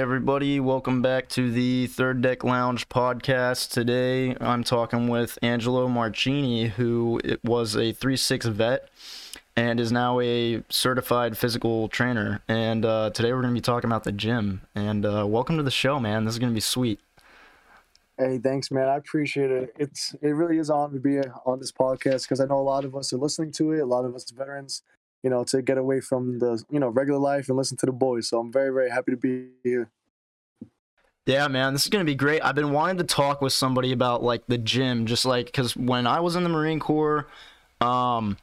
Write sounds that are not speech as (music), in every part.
everybody. Welcome back to the Third Deck Lounge podcast. Today, I'm talking with Angelo Marcini, who was a 3 6 vet and is now a certified physical trainer. And uh, today, we're going to be talking about the gym. And uh, welcome to the show, man. This is going to be sweet. Hey, thanks, man. I appreciate it. It's it really is on to be on this podcast because I know a lot of us are listening to it. A lot of us veterans, you know, to get away from the you know regular life and listen to the boys. So I'm very very happy to be here. Yeah, man, this is gonna be great. I've been wanting to talk with somebody about like the gym, just like because when I was in the Marine Corps, um,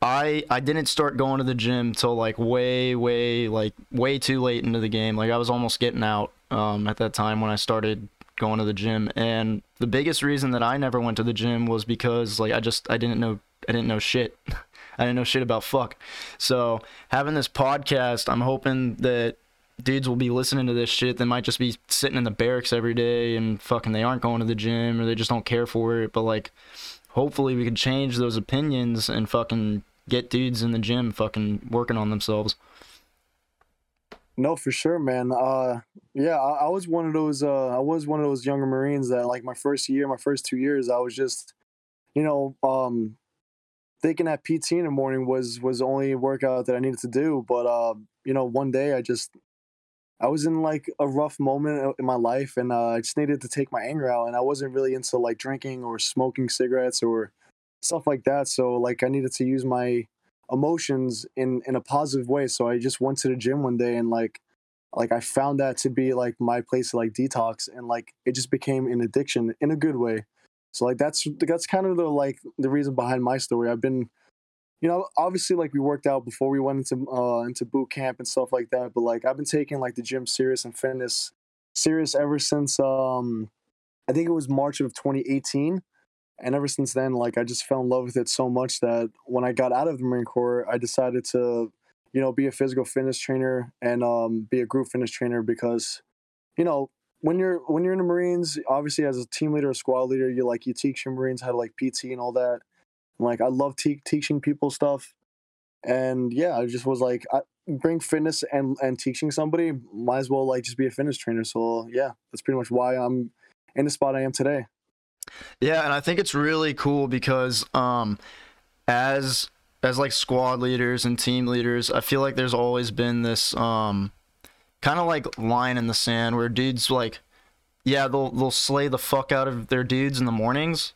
I I didn't start going to the gym till like way way like way too late into the game. Like I was almost getting out um, at that time when I started going to the gym and the biggest reason that I never went to the gym was because like I just I didn't know I didn't know shit. (laughs) I didn't know shit about fuck. So, having this podcast, I'm hoping that dudes will be listening to this shit that might just be sitting in the barracks every day and fucking they aren't going to the gym or they just don't care for it, but like hopefully we can change those opinions and fucking get dudes in the gym fucking working on themselves. No, for sure, man. Uh, yeah, I, I, was one of those. Uh, I was one of those younger Marines that, like, my first year, my first two years, I was just, you know, um, thinking that PT in the morning was was the only workout that I needed to do. But uh, you know, one day I just, I was in like a rough moment in my life, and uh, I just needed to take my anger out, and I wasn't really into like drinking or smoking cigarettes or stuff like that. So like, I needed to use my emotions in in a positive way so i just went to the gym one day and like like i found that to be like my place to like detox and like it just became an addiction in a good way so like that's that's kind of the like the reason behind my story. I've been you know obviously like we worked out before we went into uh into boot camp and stuff like that but like i've been taking like the gym serious and fitness serious ever since um i think it was march of 2018 and ever since then like i just fell in love with it so much that when i got out of the marine corps i decided to you know be a physical fitness trainer and um, be a group fitness trainer because you know when you're when you're in the marines obviously as a team leader or squad leader you like you teach your marines how to like pt and all that. And, like i love te- teaching people stuff. And yeah i just was like I, bring fitness and and teaching somebody might as well like just be a fitness trainer. So yeah that's pretty much why i'm in the spot i am today. Yeah, and I think it's really cool because um, as as like squad leaders and team leaders, I feel like there's always been this um, kind of like line in the sand where dudes like, yeah, they'll they'll slay the fuck out of their dudes in the mornings,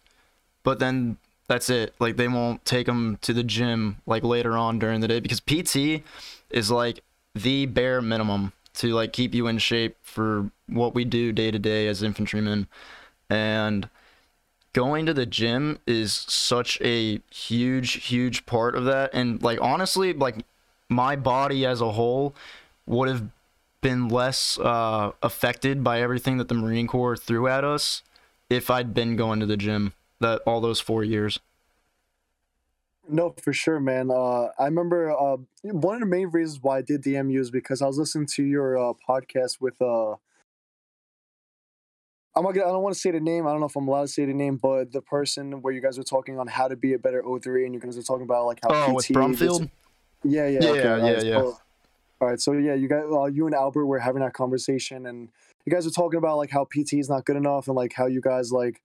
but then that's it. Like they won't take them to the gym like later on during the day because PT is like the bare minimum to like keep you in shape for what we do day to day as infantrymen, and going to the gym is such a huge huge part of that and like honestly like my body as a whole would have been less uh, affected by everything that the marine corps threw at us if i'd been going to the gym that all those four years no for sure man uh, i remember uh, one of the main reasons why i did dmu is because i was listening to your uh, podcast with uh, I'm not gonna, I don't want to say the name. I don't know if I'm allowed to say the name, but the person where you guys were talking on how to be a better O3, and you guys were talking about like how oh, PT with Brumfield. Yeah, yeah, yeah, okay, yeah, yeah, yeah. All right, so yeah, you guys, uh, you and Albert were having that conversation, and you guys were talking about like how PT is not good enough, and like how you guys like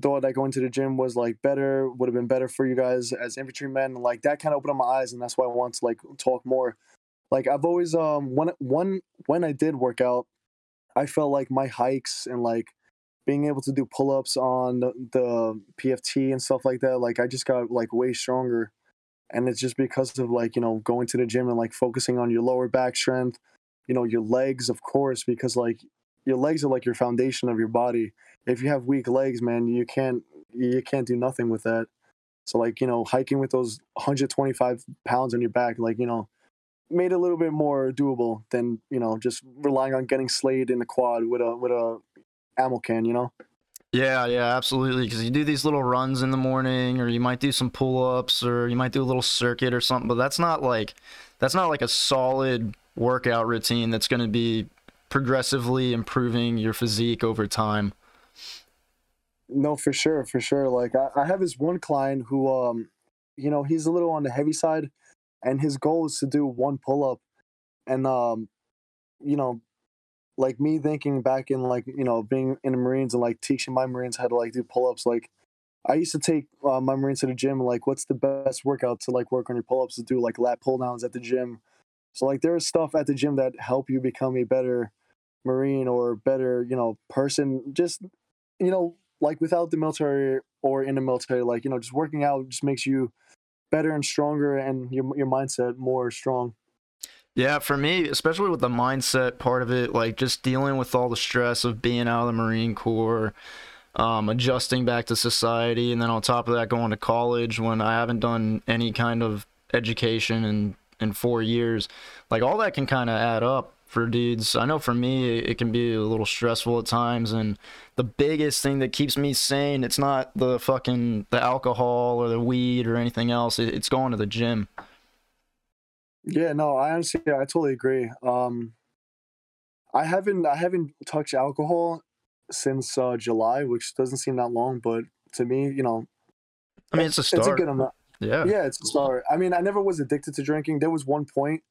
thought that going to the gym was like better, would have been better for you guys as infantrymen, like that kind of opened up my eyes, and that's why I want to like talk more. Like I've always um when when when I did work out, I felt like my hikes and like being able to do pull ups on the, the PFT and stuff like that, like I just got like way stronger. And it's just because of like, you know, going to the gym and like focusing on your lower back strength, you know, your legs, of course, because like your legs are like your foundation of your body. If you have weak legs, man, you can't you can't do nothing with that. So like, you know, hiking with those 125 pounds on your back, like, you know, made a little bit more doable than you know just relying on getting slayed in the quad with a with a ammo can. You know. Yeah, yeah, absolutely. Because you do these little runs in the morning, or you might do some pull-ups, or you might do a little circuit or something. But that's not like that's not like a solid workout routine that's going to be progressively improving your physique over time. No, for sure, for sure. Like I, I have this one client who, um, you know, he's a little on the heavy side, and his goal is to do one pull up and um you know like me thinking back in like you know being in the Marines and like teaching my Marines how to like do pull ups. Like I used to take uh, my Marines to the gym. Like what's the best workout to like work on your pull ups to do like lat pull downs at the gym. So like there is stuff at the gym that help you become a better Marine or better you know person. Just you know like without the military or in the military, like you know just working out just makes you better and stronger and your your mindset more strong. Yeah, for me, especially with the mindset part of it, like just dealing with all the stress of being out of the Marine Corps, um, adjusting back to society, and then on top of that, going to college when I haven't done any kind of education in in four years, like all that can kind of add up for dudes. I know for me, it can be a little stressful at times, and the biggest thing that keeps me sane, it's not the fucking the alcohol or the weed or anything else. It's going to the gym. Yeah, no, I honestly, I totally agree. Um, I haven't, I haven't touched alcohol since uh, July, which doesn't seem that long, but to me, you know, I mean, it's a start. it's a good amount. yeah. Yeah, it's a start. I mean, I never was addicted to drinking. There was one point,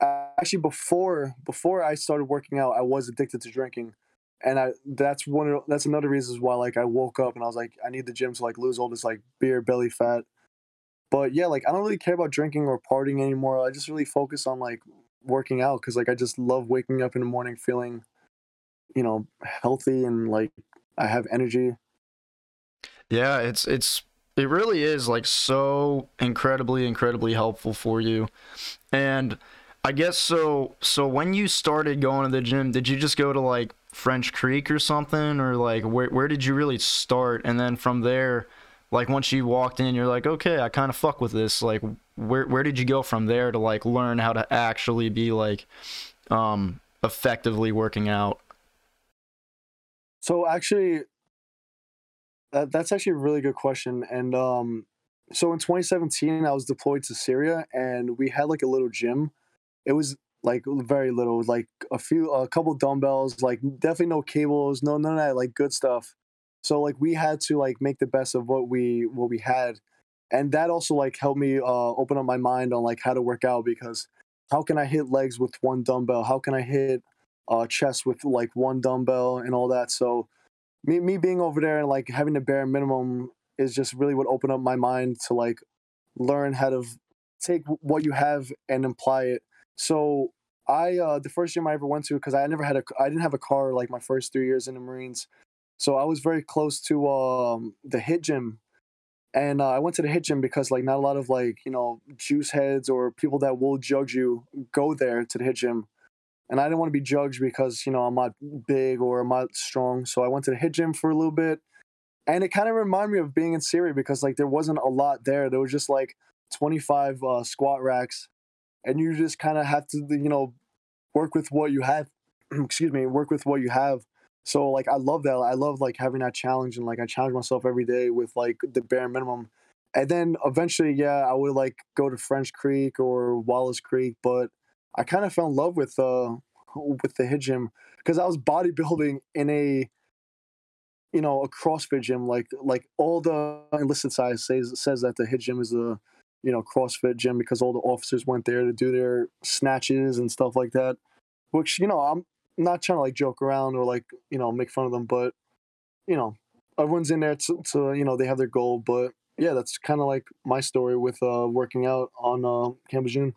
uh, actually, before before I started working out, I was addicted to drinking, and I that's one of that's another reasons why like I woke up and I was like, I need the gym to like lose all this like beer belly fat but yeah, like I don't really care about drinking or partying anymore. I just really focus on like working out because like I just love waking up in the morning feeling, you know, healthy and like I have energy. Yeah, it's it's it really is like so incredibly incredibly helpful for you. And I guess so so when you started going to the gym, did you just go to like French Creek or something or like where where did you really start and then from there like once you walked in you're like okay i kind of fuck with this. Like where where did you go from there to like learn how to actually be like um effectively working out? So actually that, that's actually a really good question and um so in 2017 i was deployed to syria and we had like a little gym. It was like very little like a few a couple dumbbells like definitely no cables no none of that like good stuff so like we had to like make the best of what we what we had, and that also like helped me uh, open up my mind on like how to work out because how can I hit legs with one dumbbell? How can I hit uh, chest with like one dumbbell and all that? So me me being over there and like having the bare minimum is just really what opened up my mind to like learn how to take what you have and apply it. So I uh, the first gym I ever went to because I never had a I didn't have a car like my first three years in the Marines. So I was very close to um, the HITT gym, and uh, I went to the HITT gym because like not a lot of like you know juice heads or people that will judge you go there to the HITT gym, and I didn't want to be judged because you know I'm not big or I'm not strong. So I went to the HITT gym for a little bit, and it kind of reminded me of being in Syria because like there wasn't a lot there. There was just like 25 uh, squat racks, and you just kind of have to you know work with what you have. (clears throat) excuse me, work with what you have so like I love that. I love like having that challenge and like I challenge myself every day with like the bare minimum. And then eventually, yeah, I would like go to French Creek or Wallace Creek, but I kind of fell in love with uh with the HITT gym because I was bodybuilding in a you know a CrossFit gym. Like like all the enlisted side says says that the HITT gym is a you know CrossFit gym because all the officers went there to do their snatches and stuff like that. Which you know I'm not trying to like joke around or like you know make fun of them, but you know everyone's in there to, to you know they have their goal. But yeah, that's kind of like my story with uh, working out on uh, Camp Lejeune.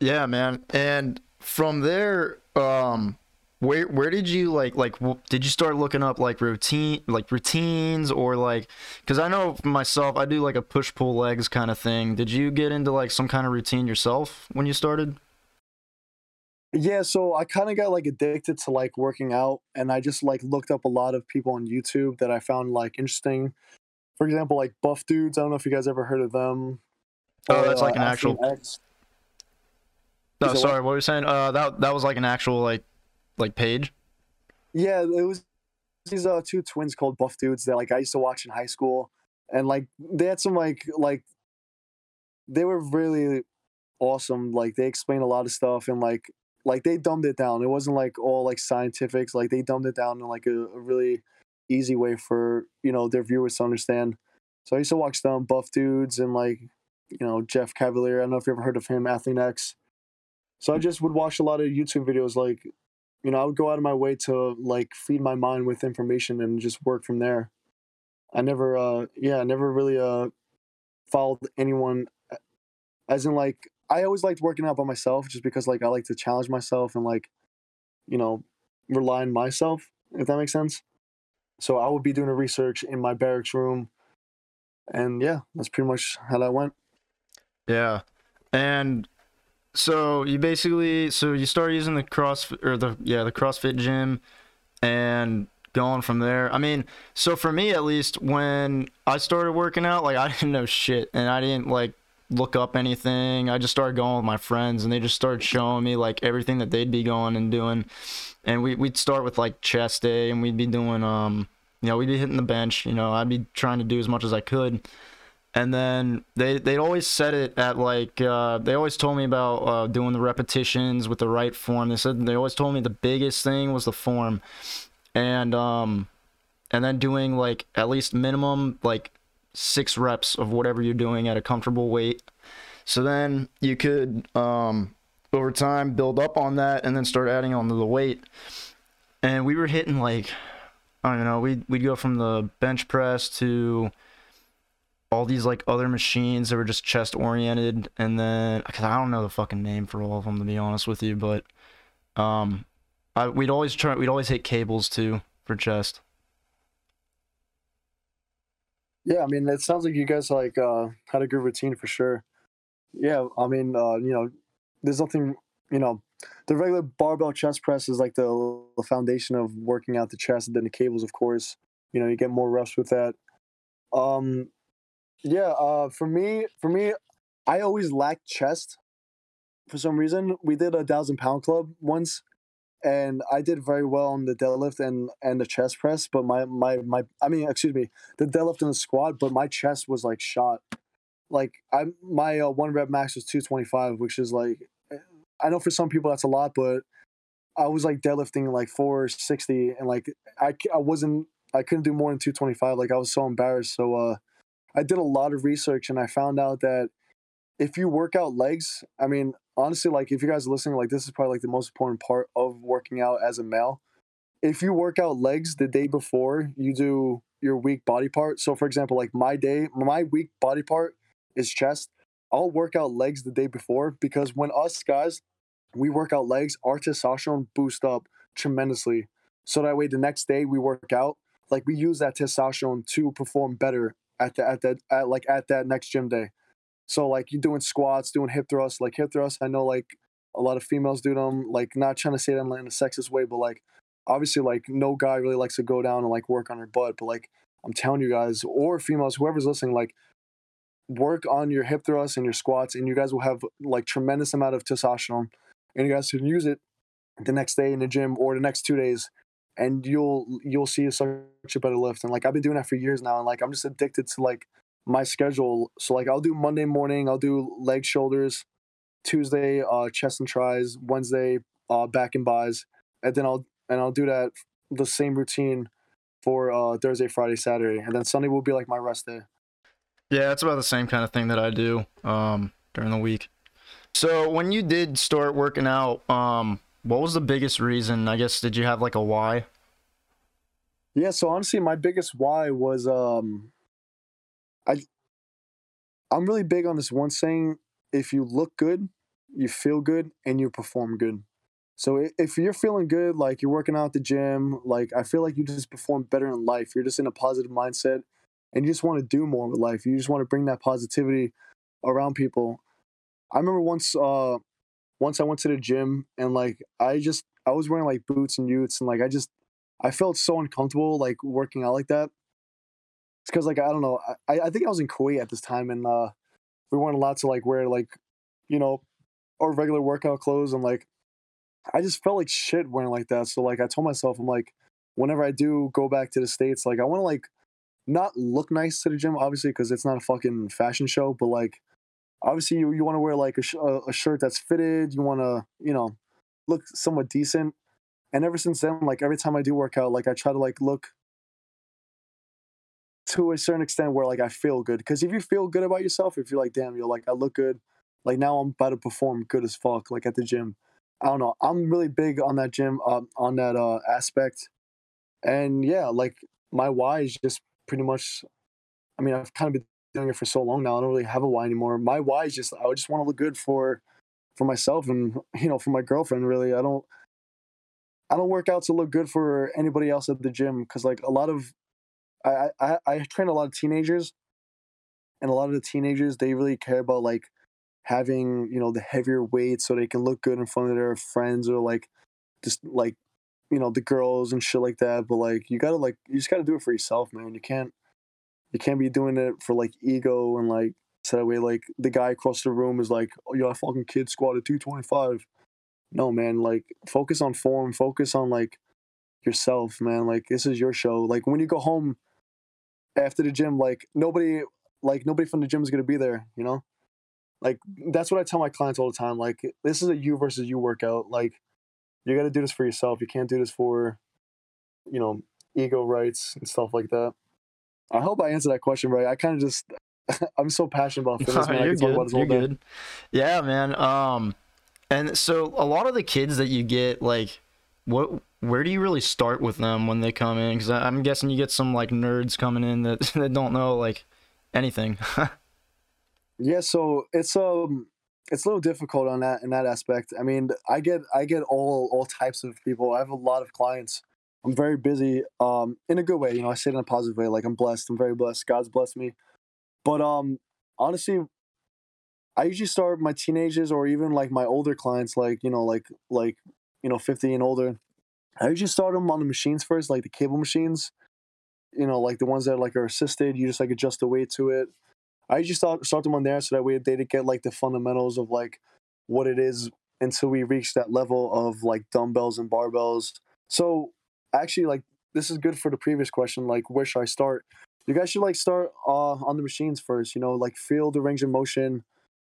Yeah, man. And from there, um, where where did you like like did you start looking up like routine like routines or like because I know myself I do like a push pull legs kind of thing. Did you get into like some kind of routine yourself when you started? Yeah, so I kind of got like addicted to like working out, and I just like looked up a lot of people on YouTube that I found like interesting. For example, like Buff Dudes. I don't know if you guys ever heard of them. Oh, that's like uh, an actual. X. No, sorry. What? what were you saying? Uh, that that was like an actual like, like page. Yeah, it was these uh two twins called Buff Dudes that like I used to watch in high school, and like they had some like like they were really awesome. Like they explained a lot of stuff, and like like they dumbed it down. It wasn't like all like scientifics. Like they dumbed it down in like a, a really easy way for you know their viewers to understand. So I used to watch them, Buff Dudes, and like you know Jeff Cavaliere. I don't know if you ever heard of him, Athlean-X. So I just would watch a lot of YouTube videos like you know, I would go out of my way to like feed my mind with information and just work from there. I never, uh, yeah, I never really uh, followed anyone, as in like I always liked working out by myself, just because like I like to challenge myself and like, you know, rely on myself, if that makes sense. So I would be doing a research in my barracks room, and yeah, that's pretty much how that went. Yeah, and so you basically so you start using the cross or the yeah the CrossFit gym, and going from there. I mean, so for me at least, when I started working out, like I didn't know shit, and I didn't like look up anything. I just started going with my friends, and they just started showing me like everything that they'd be going and doing. And we we'd start with like chest day, and we'd be doing um, you know, we'd be hitting the bench. You know, I'd be trying to do as much as I could and then they they always said it at like uh, they always told me about uh, doing the repetitions with the right form. They said they always told me the biggest thing was the form, and um, and then doing like at least minimum like six reps of whatever you're doing at a comfortable weight. So then you could um, over time build up on that and then start adding on to the weight. And we were hitting like I don't know, we'd we'd go from the bench press to all these like other machines that were just chest oriented and then cause I don't know the fucking name for all of them to be honest with you but um I, we'd always try we'd always hit cables too for chest yeah I mean it sounds like you guys like uh had a good routine for sure. Yeah I mean uh you know there's nothing you know the regular barbell chest press is like the, the foundation of working out the chest and then the cables of course. You know you get more reps with that. Um yeah, uh, for me, for me, I always lacked chest. For some reason, we did a thousand pound club once, and I did very well on the deadlift and and the chest press. But my my my, I mean, excuse me, the deadlift and the squat. But my chest was like shot. Like I, my uh, one rep max was two twenty five, which is like, I know for some people that's a lot, but I was like deadlifting like four sixty, and like I I wasn't I couldn't do more than two twenty five. Like I was so embarrassed. So uh I did a lot of research and I found out that if you work out legs, I mean, honestly, like if you guys are listening, like this is probably like the most important part of working out as a male. If you work out legs the day before you do your weak body part, so for example, like my day, my weak body part is chest. I'll work out legs the day before because when us guys, we work out legs, our testosterone boost up tremendously. So that way the next day we work out, like we use that testosterone to perform better at the at that at like at that next gym day. So like you're doing squats, doing hip thrusts, like hip thrusts. I know like a lot of females do them. Like not trying to say them in a sexist way, but like obviously like no guy really likes to go down and like work on her butt. But like I'm telling you guys, or females, whoever's listening, like work on your hip thrusts and your squats, and you guys will have like tremendous amount of testosterone, and you guys can use it the next day in the gym or the next two days and you'll you'll see such a better lift. And like I've been doing that for years now, and like I'm just addicted to like my schedule. So like I'll do Monday morning, I'll do leg shoulders, Tuesday uh, chest and tries, Wednesday uh, back and buys, and then I'll and I'll do that the same routine for uh, Thursday, Friday, Saturday, and then Sunday will be like my rest day. Yeah, it's about the same kind of thing that I do um, during the week. So when you did start working out, um, what was the biggest reason? I guess did you have like a why? Yeah, so honestly, my biggest why was um, I I'm really big on this one saying: if you look good, you feel good, and you perform good. So if you're feeling good, like you're working out at the gym, like I feel like you just perform better in life. You're just in a positive mindset, and you just want to do more with life. You just want to bring that positivity around people. I remember once uh, once I went to the gym and like I just I was wearing like boots and utes and like I just I felt so uncomfortable like working out like that. It's because like I don't know I I think I was in Kuwait at this time and uh we weren't allowed to like wear like you know our regular workout clothes and like I just felt like shit wearing like that. So like I told myself I'm like whenever I do go back to the states like I want to like not look nice to the gym obviously because it's not a fucking fashion show but like obviously you, you want to wear like a, sh- a shirt that's fitted you want to you know look somewhat decent and ever since then like every time i do work out like i try to like look to a certain extent where like i feel good because if you feel good about yourself if you're like damn you're like i look good like now i'm about to perform good as fuck like at the gym I don't know. I'm really big on that gym, uh, on that uh, aspect, and yeah, like my why is just pretty much. I mean, I've kind of been doing it for so long now. I don't really have a why anymore. My why is just I just want to look good for, for myself and you know for my girlfriend. Really, I don't. I don't work out to look good for anybody else at the gym because like a lot of, I I I train a lot of teenagers, and a lot of the teenagers they really care about like having you know the heavier weights so they can look good in front of their friends or like just like you know the girls and shit like that but like you gotta like you just gotta do it for yourself man. You can't you can't be doing it for like ego and like so that way like the guy across the room is like oh yo I fucking kid squatted 225 no man like focus on form focus on like yourself man. Like this is your show. Like when you go home after the gym like nobody like nobody from the gym is gonna be there you know like that's what I tell my clients all the time. Like this is a you versus you workout. Like you got to do this for yourself. You can't do this for, you know, ego rights and stuff like that. I hope I answered that question right. I kind of just (laughs) I'm so passionate about (laughs) fitness. man. You're good. You're good. Yeah, man. Um, and so a lot of the kids that you get, like, what, where do you really start with them when they come in? Because I'm guessing you get some like nerds coming in that (laughs) that don't know like anything. (laughs) Yeah, so it's um it's a little difficult on that in that aspect. I mean, I get I get all all types of people. I have a lot of clients. I'm very busy, um, in a good way. You know, I say it in a positive way. Like I'm blessed. I'm very blessed. God's blessed me. But um, honestly, I usually start with my teenagers or even like my older clients, like you know, like like you know, 50 and older. I usually start them on the machines first, like the cable machines. You know, like the ones that like are assisted. You just like adjust the weight to it. I usually start start them on there so that way they get like the fundamentals of like what it is until we reach that level of like dumbbells and barbells. So actually, like this is good for the previous question. Like, where should I start? You guys should like start uh, on the machines first. You know, like feel the range of motion.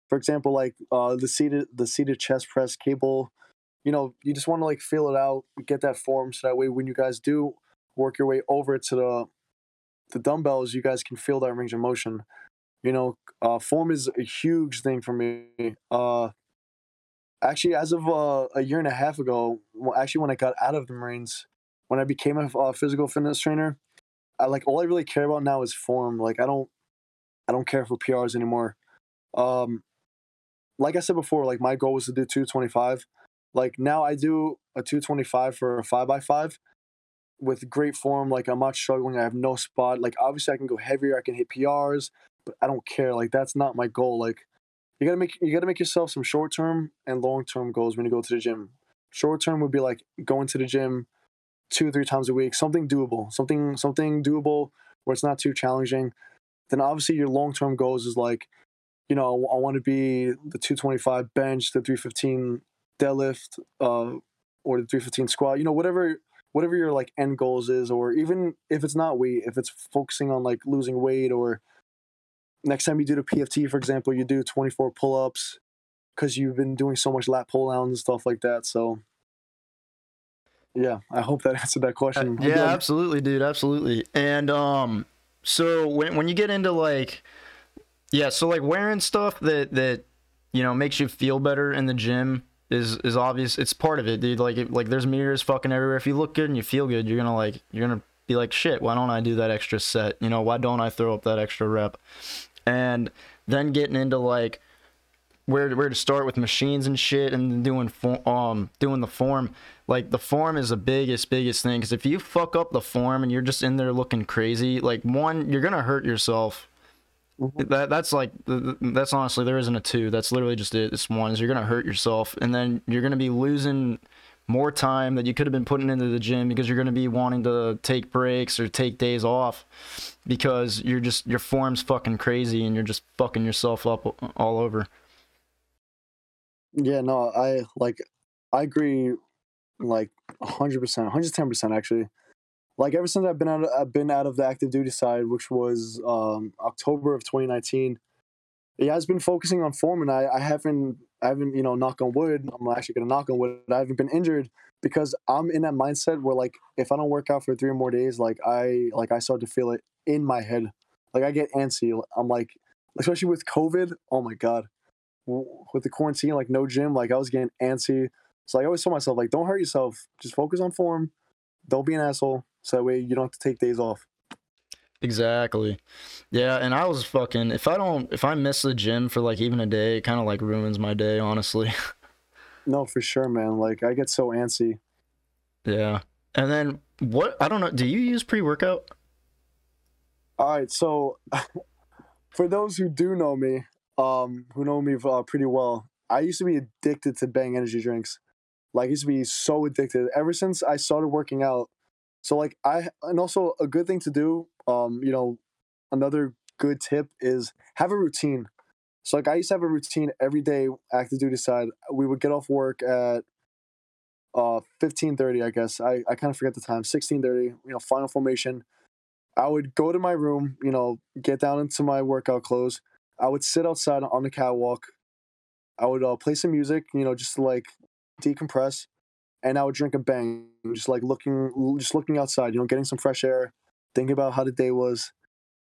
For example, like uh, the seated the seated chest press cable. You know, you just want to like feel it out, get that form, so that way when you guys do work your way over to the the dumbbells, you guys can feel that range of motion. You know, uh, form is a huge thing for me. Uh, actually, as of uh, a year and a half ago, actually when I got out of the Marines, when I became a uh, physical fitness trainer, I like all I really care about now is form. Like I don't, I don't care for PRs anymore. Um, like I said before, like my goal was to do 225. Like now I do a 225 for a five by five with great form. Like I'm not struggling. I have no spot. Like obviously I can go heavier. I can hit PRs but I don't care. Like that's not my goal. Like you gotta make you gotta make yourself some short term and long term goals when you go to the gym. Short term would be like going to the gym two or three times a week, something doable, something something doable where it's not too challenging. Then obviously your long term goals is like, you know, I want to be the 225 bench, the 315 deadlift, uh, or the 315 squat. You know, whatever whatever your like end goals is, or even if it's not weight, if it's focusing on like losing weight or next time you do the PFT, for example, you do 24 pull ups because you've been doing so much lat pull downs and stuff like that. So, yeah, I hope that (laughs) answered that question. Uh, yeah, absolutely, dude. Absolutely. And, um, so when, when you get into like, yeah, so like wearing stuff that, that, you know, makes you feel better in the gym is, is obvious. It's part of it, dude. Like, it, like there's mirrors fucking everywhere. If you look good and you feel good, you're to like, you're to be like, shit, why don't I do that extra set? You know, why don't I throw up that extra rep? And then getting into like where where to start with machines and shit, and doing um doing the form. Like the form is the biggest biggest thing because if you fuck up the form and you're just in there looking crazy, like one you're gonna hurt yourself. Mm-hmm. That that's like that's honestly there isn't a two. That's literally just it. It's one. Is you're gonna hurt yourself, and then you're gonna be losing more time that you could have been putting into the gym because you're going to be wanting to take breaks or take days off because you're just your form's fucking crazy and you're just fucking yourself up all over. Yeah, no, I like I agree like 100%, 110% actually. Like ever since I've been out of, I've been out of the active duty side, which was um October of 2019, it has been focusing on form and I I haven't I haven't, you know, knock on wood. I'm actually gonna knock on wood. I haven't been injured because I'm in that mindset where like if I don't work out for three or more days, like I like I start to feel it in my head. Like I get antsy. I'm like, especially with COVID. Oh my god, with the quarantine, like no gym, like I was getting antsy. So I always told myself like, don't hurt yourself. Just focus on form. Don't be an asshole. So that way you don't have to take days off. Exactly. Yeah, and I was fucking if I don't if I miss the gym for like even a day, it kind of like ruins my day, honestly. (laughs) No, for sure, man. Like I get so antsy. yeah. And then what I don't know, do you use pre-workout? All right, so (laughs) for those who do know me, um, who know me uh, pretty well, I used to be addicted to Bang energy drinks. Like, I used to be so addicted ever since I started working out. So, like, I and also a good thing to do, um, you know, another good tip is have a routine. So, like, I used to have a routine every day, active duty side. We would get off work at uh 15:30, I guess. I I kind of forget the time. 16:30, you know, final formation. I would go to my room, you know, get down into my workout clothes. I would sit outside on the catwalk. I would uh, play some music, you know, just to like decompress, and I would drink a bang, just like looking, just looking outside, you know, getting some fresh air, thinking about how the day was,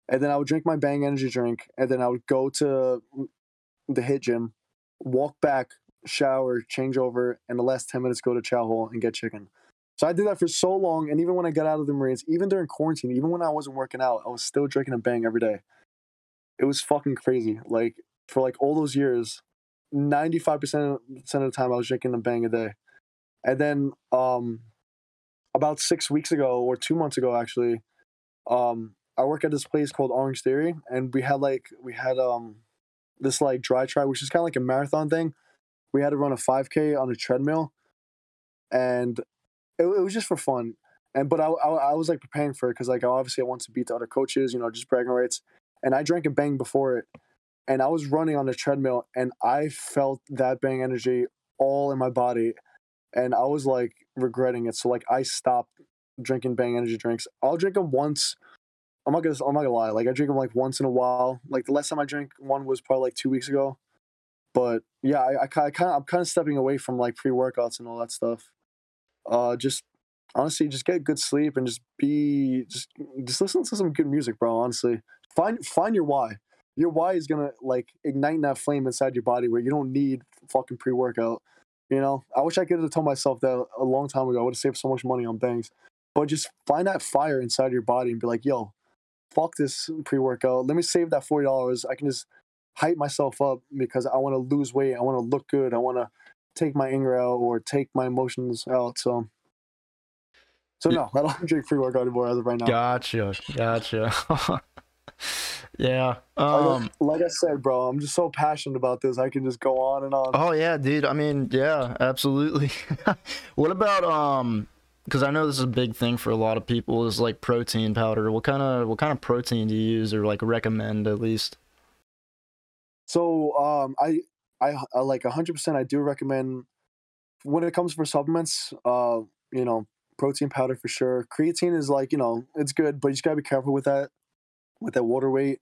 and then I would drink my bang energy drink, and then I would go to the HITT gym, walk back, shower, change over, and the last ten minutes go to chow hall and get chicken. So I did that for so long, and even when I got out of the Marines, even during quarantine, even when I wasn't working out, I was still drinking a bang every day. It was fucking crazy. Like for like all those years, ninety five percent of the time I was drinking a bang a day, and then um, about six weeks ago or two months ago actually, um, I work at this place called Orangetheory, and we had like we had um this like DRI-TRI, which is kind of like a marathon thing. We had to run a five k on a treadmill, and it, it was just for fun. And but I, I, I was like preparing for it because like obviously I want to beat the other coaches, you know, just bragging rights. And I drank a bang before it, and I was running on the treadmill, and I felt that bang energy all in my body, and I was like regretting it. So like I stopped drinking bang energy drinks. I'll drink them once. I'm not gonna I'm not gonna lie. Like I drink them like once in a while. Like the last time I drank one was probably like two weeks ago. But yeah, I, I kind of I'm kind of stepping away from like pre workouts and all that stuff uh just honestly just get good sleep and just be just just listen to some good music bro honestly find find your why your why is gonna like ignite that flame inside your body where you don't need fucking pre-workout you know? I wish i could have told myself that a long time ago. I would have saved so much money on bangs but just find that fire inside your body and be like yo fuck this pre-workout. Let me save that $40 i can just hype myself up because i want to lose weight. I want to look good. I want to take my anger out or take my emotions out. So, so no, I don't (laughs) drink pre workout anymore as of right now. Gotcha, gotcha. (laughs) (laughs) yeah. Like I- Um. like I said, bro, I'm just so passionate about this. I can just go on and on. Oh yeah, dude. I mean, yeah, absolutely. (laughs) what about um? Because I know this is a big thing for a lot of people is like protein powder. What kind of what kind of protein do you use or like recommend at least? So, um, I, I, I like 100%. I do recommend when it comes for supplements. Uh, you know, protein powder for sure. Creatine is like you know it's good, but you just gotta be careful with that, with that water weight.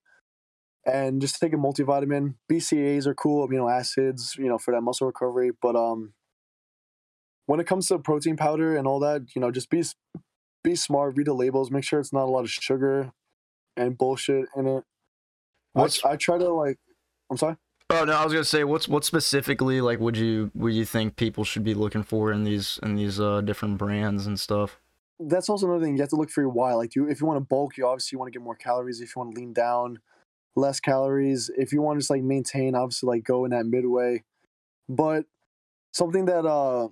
And just take a multivitamin. BCAAs are cool, amino acids, you know, for that muscle recovery. But um, when it comes to protein powder and all that, you know, just be be smart, read the labels, make sure it's not a lot of sugar and bullshit in it. I, I try to like, I'm sorry. oh no, I was gonna say what's what specifically like would you would you think people should be looking for in these in these uh different brands and stuff? That's also another thing. You have to look for your why. Like, you, if you want to bulk, you obviously want to get more calories. If you want to lean down, less calories. If you want to just like maintain, obviously like go in that midway. But something that uh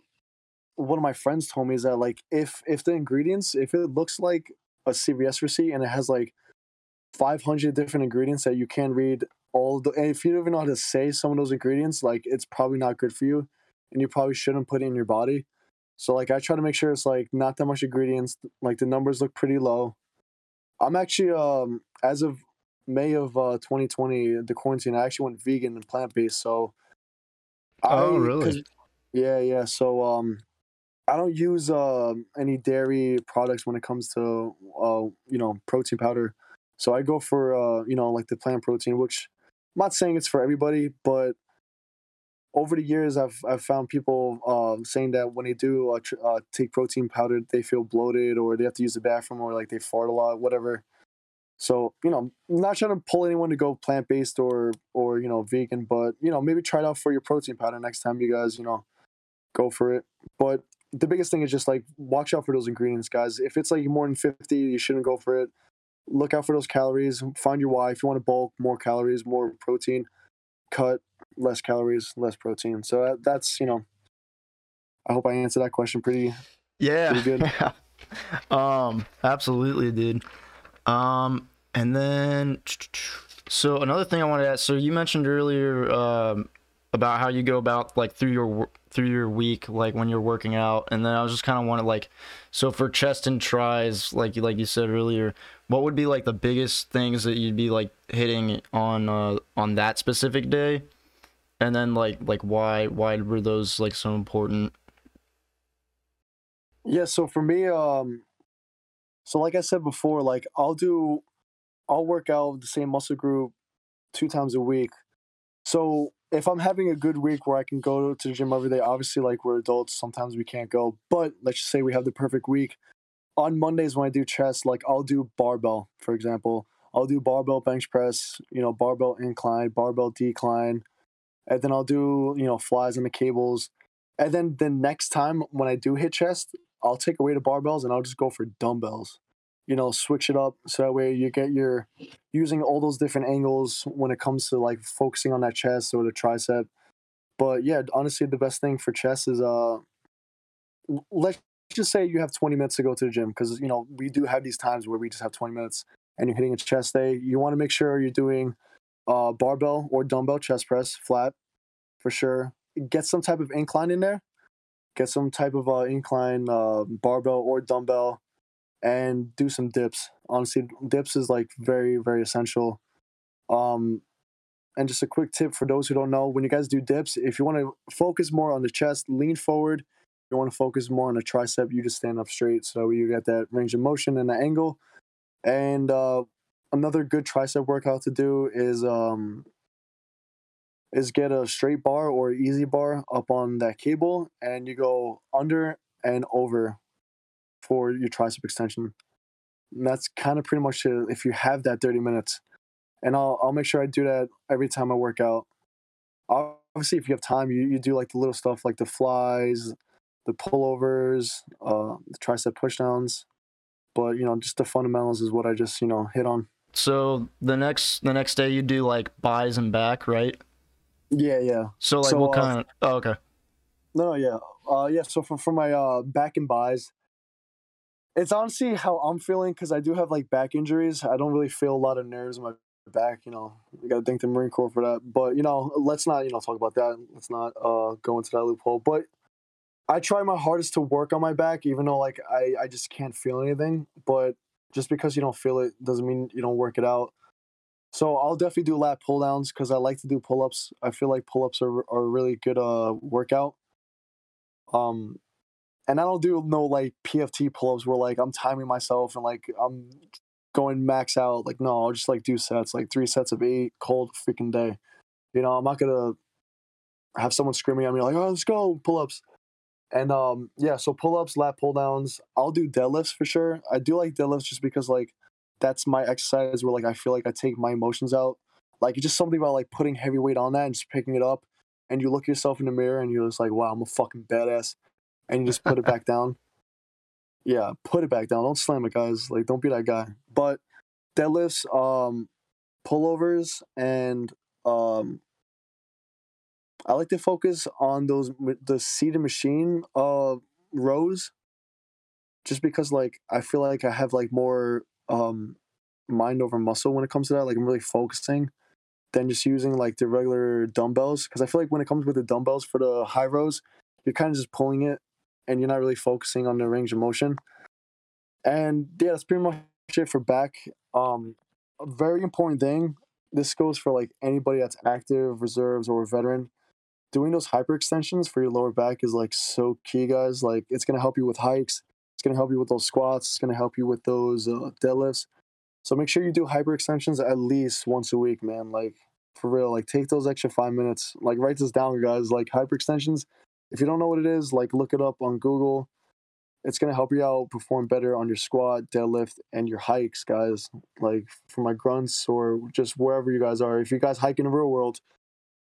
one of my friends told me is that like if if the ingredients if it looks like a CVS receipt and it has like 500 different ingredients that you can't read all the and if you don't even know how to say some of those ingredients like it's probably not good for you and you probably shouldn't put it in your body so like i try to make sure it's like not that much ingredients like the numbers look pretty low i'm actually um as of may of uh 2020 the quarantine i actually went vegan and plant-based so Oh, I- really? yeah yeah so um i don't use uh, any dairy products when it comes to uh you know protein powder so i go for uh you know like the plant protein which i'm not saying it's for everybody but over the years i've i've found people uh, saying that when they do uh, tr- uh, take protein powder they feel bloated or they have to use the bathroom or like they fart a lot whatever so you know I'm not trying to pull anyone to go plant-based or or you know vegan but you know maybe try it out for your protein powder next time you guys you know go for it. But the biggest thing is just like watch out for those ingredients, guys. If it's like more than 50, you shouldn't go for it. Look out for those calories. Find your why. If you want to bulk, more calories, more protein. Cut, less calories, less protein. So that, that's, you know, I hope I answered that question pretty Yeah. Pretty good. (laughs) Yeah. um, absolutely, dude. Um, and then so another thing I wanted to ask. So you mentioned earlier um about how you go about like through your through your week, like when you're working out, and then I was just kind of wanted like, so for chest and tries, like you like you said earlier, what would be like the biggest things that you'd be like hitting on uh on that specific day, and then like like why why were those like so important? Yeah, so for me, um, so like I said before, like I'll do, I'll work out the same muscle group two times a week. So if I'm having a good week where I can go to the gym every day, obviously like we're adults, sometimes we can't go. But let's just say we have the perfect week. On Mondays when I do chest, like I'll do barbell, for example. I'll do barbell bench press, you know, barbell incline, barbell decline, and then I'll do, you know, flies on the cables. And then the next time when I do hit chest, I'll take away the barbells and I'll just go for dumbbells. You know, switch it up so that way you get your using all those different angles when it comes to like focusing on that chest or the tricep. But yeah, honestly, the best thing for chest is uh, let's just say you have 20 minutes to go to the gym because you know we do have these times where we just have 20 minutes and you're hitting a chest day. You want to make sure you're doing uh, barbell or dumbbell chest press flat for sure. Get some type of incline in there get some type of uh, incline uh, barbell or dumbbell and do some dips. Honestly dips is like very very essential. Um and just a quick tip for those who don't know when you guys do dips if you want to focus more on the chest lean forward. You want to focus more on the tricep you just stand up straight so you get that range of motion and the angle. And uh another good tricep workout to do is um is get a straight bar or EZ bar up on that cable and you go under and over for your tricep extension. And that's kind of pretty much it if you have that 30 minutes. And I'll I'll make sure I do that every time I work out. Obviously, if you have time, you, you do like the little stuff like the flies, the pullovers, uh, the tricep pushdowns. But you know, just the fundamentals is what I just you know hit on. So the next the next day you do like buys and back, right? Yeah, yeah. So like So, what uh, kind of oh, okay. No, yeah, uh, yeah. So for for my uh back and buys, it's honestly how I'm feeling because I do have like back injuries. I don't really feel a lot of nerves in my back. You know, you got to thank the Marine Corps for that. But you know, let's not you know talk about that. Let's not uh go into that loophole. But I try my hardest to work on my back, even though like I I just can't feel anything. But just because you don't feel it doesn't mean you don't work it out. So I'll definitely do lat pull downs because I like to do pull ups. I feel like pull ups are are a really good uh workout. Um, and I don't do no like PFT pull ups where like I'm timing myself and like I'm going max out. Like no, I'll just like do sets, like three sets of eight, cold freaking day. You know, I'm not gonna have someone screaming at me like, "Oh, let's go pull ups." And um, yeah, so pull ups, lat pull downs. I'll do deadlifts for sure. I do like deadlifts just because like that's my exercise where like I feel like I take my emotions out. Like it's just something about like putting heavy weight on that and just picking it up, and you look yourself in the mirror and you're just like, "Wow, I'm a fucking badass," and you just put it back (laughs) down. Yeah, put it back down. Don't slam it, guys. Like, don't be that guy. But deadlifts, um, pullovers, and um, I like to focus on those the seated machine uh rows, just because like I feel like I have like more um mind over muscle when it comes to that. Like I'm really focusing than just using like the regular dumbbells. Because I feel like when it comes with the dumbbells for the high rows, you're kind of just pulling it, and you're not really focusing on the range of motion. And yeah, that's pretty much it for back. Um, a very important thing. This goes for like anybody that's active, reserves, or veteran. Doing those hyperextensions for your lower back is like so key, guys. Like it's gonna help you with hikes. It's gonna help you with those squats. It's gonna help you with those uh, deadlifts. So make sure you do hyperextensions at least once a week, man. Like for real. Like take those extra five minutes. Like write this down, guys. Like hyperextensions. If you don't know what it is, like look it up on Google. It's gonna help you out perform better on your squat, deadlift, and your hikes, guys. Like for my grunts or just wherever you guys are. If you guys hike in the real world,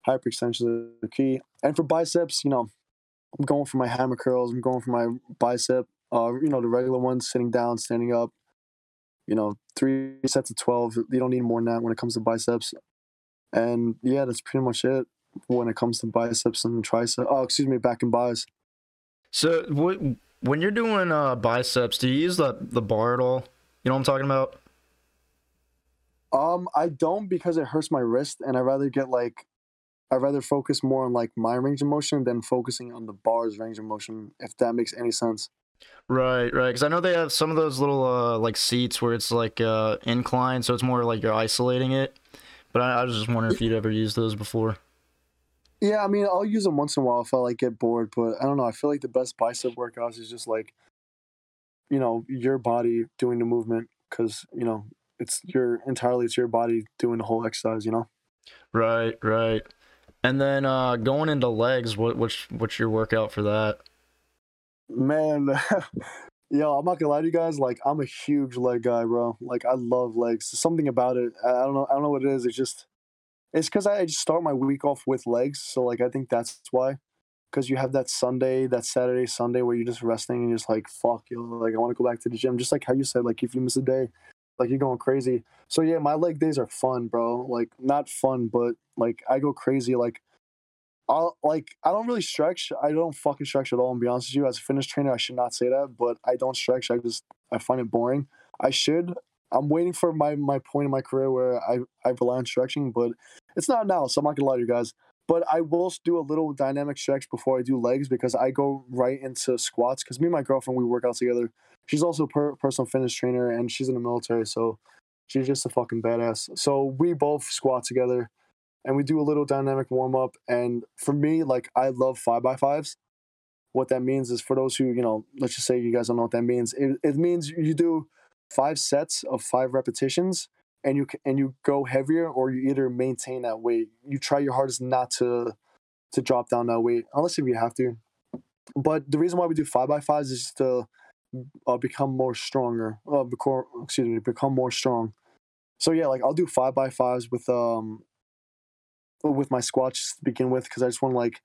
hyperextensions are key. And for biceps, you know, I'm going for my hammer curls. I'm going for my bicep. Uh, you know, the regular ones, sitting down, standing up. You know, three sets of twelve. You don't need more than that when it comes to biceps. And yeah, that's pretty much it when it comes to biceps and triceps. Oh, excuse me, back and bis. So what, when you're doing uh, biceps, do you use the the bar at all? You know what I'm talking about? Um, I don't because it hurts my wrist, and I rather get like, I rather focus more on like my range of motion than focusing on the bar's range of motion. If that makes any sense. Right, right. Because I know they have some of those little uh, like seats where it's like uh, incline, so it's more like you're isolating it. But I, I was just wondering if you'd ever used those before. Yeah, I mean, I'll use them once in a while if I like get bored, but I don't know. I feel like the best bicep workouts is just like, you know, your body doing the movement because you know it's your entirely it's your body doing the whole exercise. You know. Right, right. And then uh, going into legs, what what's what's your workout for that? Man, (laughs) yo, I'm not gonna lie to you guys. Like, I'm a huge leg guy, bro. Like, I love legs. Something about it. I don't know. I don't know what it is. It's just, it's because I just start my week off with legs. So like, I think that's why. Because you have that Sunday, that Saturday, Sunday where you're just resting and you're just like, fuck, yo, like I want to go back to the gym. Just like how you said, like if you miss a day, like you're going crazy. So yeah, my leg days are fun, bro. Like not fun, but like I go crazy. Like I'll like I don't really stretch. I don't fucking stretch at all. And be honest with you, as a fitness trainer, I should not say that, but I don't stretch. I just I find it boring. I should. I'm waiting for my my point in my career where I I rely on stretching, but it's not now. So I'm not gonna lie to you guys. But I will do a little dynamic stretch before I do legs because I go right into squats. Because me and my girlfriend we work out together. She's also a per- personal fitness trainer and she's in the military, so she's just a fucking badass. So we both squat together and we do a little dynamic warm up. And for me, like I love five by fives. What that means is for those who, you know, let's just say you guys don't know what that means. It, it means you do five sets of five repetitions and you and you go heavier or you either maintain that weight. You try your hardest not to to drop down that weight unless if you have to. But the reason why we do five by fives is to uh, become more stronger. Uh, excuse me, become more strong. So yeah, like I'll do five by fives with um with my squats to begin with because I just want to like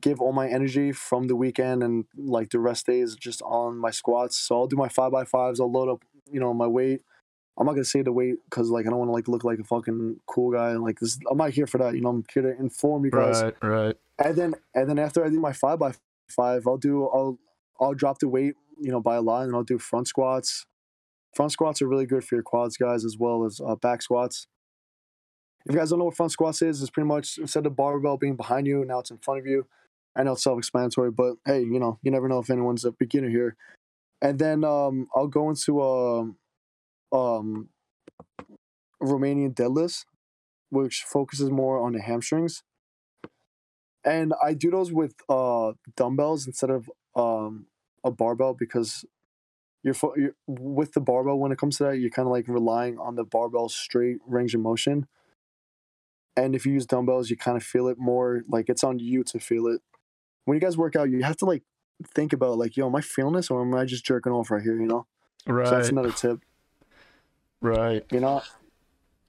give all my energy from the weekend and like the rest days just on my squats. So I'll do my five by fives. I'll load up, you know, my weight. I'm not gonna say the weight because like I don't want to like look like a fucking cool guy. Like this, I'm not here for that. You know, I'm here to inform you guys. Right, right. And then and then after I do my five by five, I'll do I'll I'll drop the weight, you know, by a lot, and I'll do front squats. Front squats are really good for your quads, guys, as well as uh, back squats. If you guys don't know what front squats is, it's pretty much instead of barbell being behind you, now it's in front of you. I know it's self-explanatory, but hey, you know, you never know if anyone's a beginner here. And then um, I'll go into a um, um, Romanian deadlifts, which focuses more on the hamstrings. And I do those with uh, dumbbells instead of um, a barbell because you're, fo- you're with the barbell when it comes to that, you're kind of like relying on the barbell straight range of motion and if you use dumbbells, you kind of feel it more. Like it's on you to feel it. When you guys work out, you have to like think about like, yo, am I feeling this or am I just jerking off right here? You know. Right. So that's another tip. Right. You know.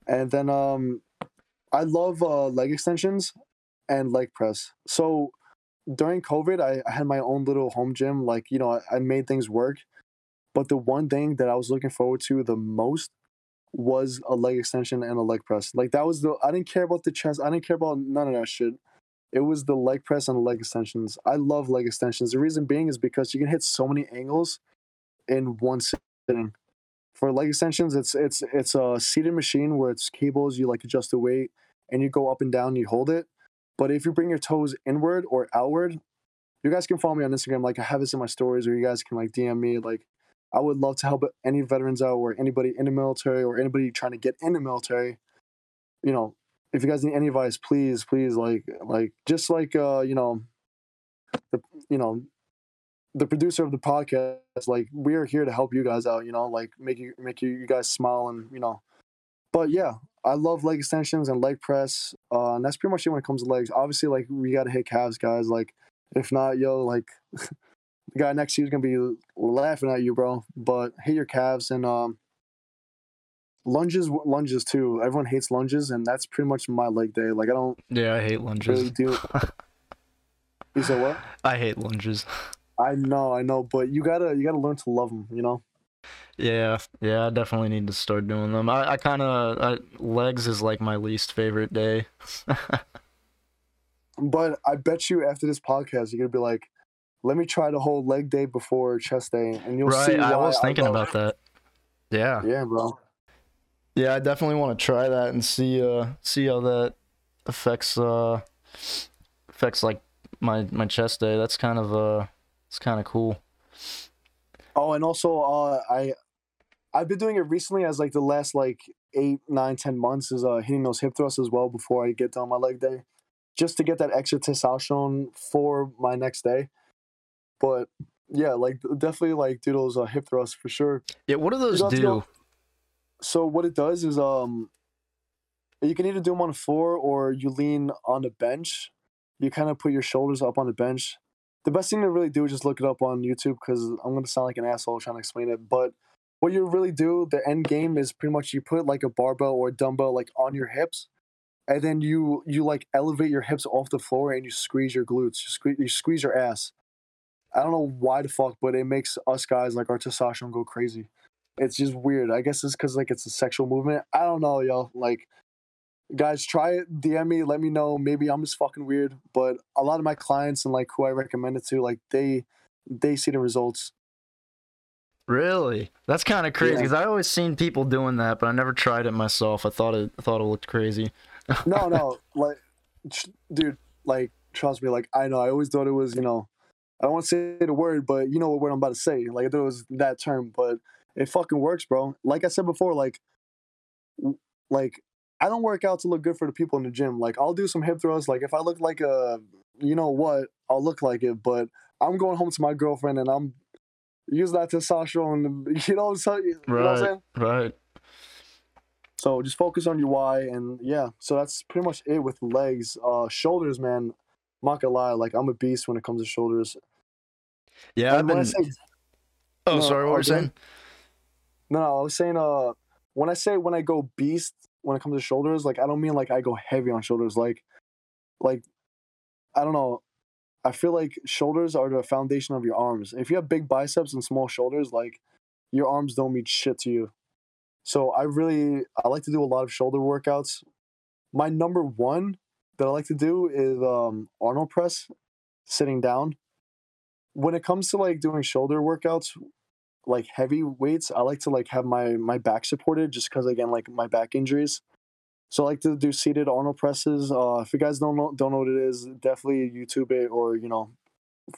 And then um, I love uh, leg extensions and leg press. So during COVID, I, I had my own little home gym. Like you know, I, I made things work. But the one thing that I was looking forward to the most was a leg extension and a leg press. Like that was the I didn't care about the chest. I didn't care about none of that shit. It was the leg press and the leg extensions. I love leg extensions. The reason being is because you can hit so many angles in one sitting. For leg extensions, it's it's it's a seated machine where it's cables. You like adjust the weight and you go up and down. You hold it. But if you bring your toes inward or outward, you guys can follow me on Instagram. Like I have this in my stories, or you guys can like DM me. Like I would love to help any veterans out or anybody in the military or anybody trying to get in the military. You know, if you guys need any advice, please, please, like, like, just like, uh, you know, the, you know, the producer of the podcast, like, we are here to help you guys out. You know, like, make you, make you, you guys smile and you know. But yeah, I love leg extensions and leg press, uh, and that's pretty much it when it comes to legs. Obviously, like, we gotta hit calves, guys. Like, if not, yo, like. (laughs) the guy next to you is gonna be laughing at you, bro. But hit your calves and um, lunges, lunges too. Everyone hates lunges, and that's pretty much my leg day. Like I don't. Yeah, I hate lunges. Really do. (laughs) You said what? I hate lunges. I know, I know, but you gotta you gotta learn to love them. You know. Yeah, yeah, I definitely need to start doing them. I, I kind of legs is like my least favorite day. (laughs) but I bet you after this podcast, you're gonna be like, "Let me try the whole leg day before chest day," and you'll right, see. I was thinking love about that. Yeah. Yeah, bro. yeah, I definitely want to try that and see uh see how that affects uh affects like my my chest day. That's kind of uh it's kind of cool. Oh, and also, uh, I I've been doing it recently as like the last like eight, nine, ten months is uh hitting those hip thrusts as well before I get done my leg day, just to get that extra testosterone for my next day. But yeah, like definitely like do those uh, hip thrusts for sure. Yeah, what do those don't have to do? go- So what it does is um, you can either do them on the floor or you lean on the bench. You kind of put your shoulders up on the bench. The best thing to really do is just look it up on YouTube because I'm gonna sound like an asshole trying to explain it. But what you really do, the end game is pretty much you put like a barbell or a dumbbell like on your hips, and then you you like elevate your hips off the floor and you squeeze your glutes. You squeeze, you squeeze your ass. I don't know why the fuck, but it makes us guys like our testosterone go crazy. It's just weird. I guess it's because like it's a sexual movement. I don't know, y'all. Like, guys, try it. DM me. Let me know. Maybe I'm just fucking weird, but a lot of my clients and like who I recommend it to, like they they see the results. Really? That's kind of crazy Yeah. because I always seen people doing that, but I never tried it myself. I thought it I thought it looked crazy. No, (laughs) no, like, tr- dude, like trust me. Like I know. I always thought it was, you know, I don't want to say the word, but you know what word I'm about to say. Like I thought it was that term, but it fucking works, bro. Like I said before, like, like I don't work out to look good for the people in the gym. Like I'll do some hip throws. Like if I look like a, you know what, I'll look like it. But I'm going home to my girlfriend and I'm use that testosterone. You know I'm? You know what I'm saying? Right. So just focus on your why, and yeah. So that's pretty much it with legs. Uh, shoulders, man. I'm not gonna lie, like I'm a beast when it comes to shoulders. Yeah, I've when I been. say Oh, no, sorry. What oh, were you saying? no, no, I was saying uh, when I say when I go beast when it comes to shoulders, like I don't mean like I go heavy on shoulders. Like, like I don't know. I feel like shoulders are the foundation of your arms. If you have big biceps and small shoulders, like your arms don't mean shit to you. So I really I like to do a lot of shoulder workouts. My number one that I like to do is um, Arnold press, sitting down. When it comes to like doing shoulder workouts, like heavy weights, I like to like have my my back supported just because again like my back injuries. So I like to do seated Arnold presses. Uh, if you guys don't know don't know what it is, definitely YouTube it or you know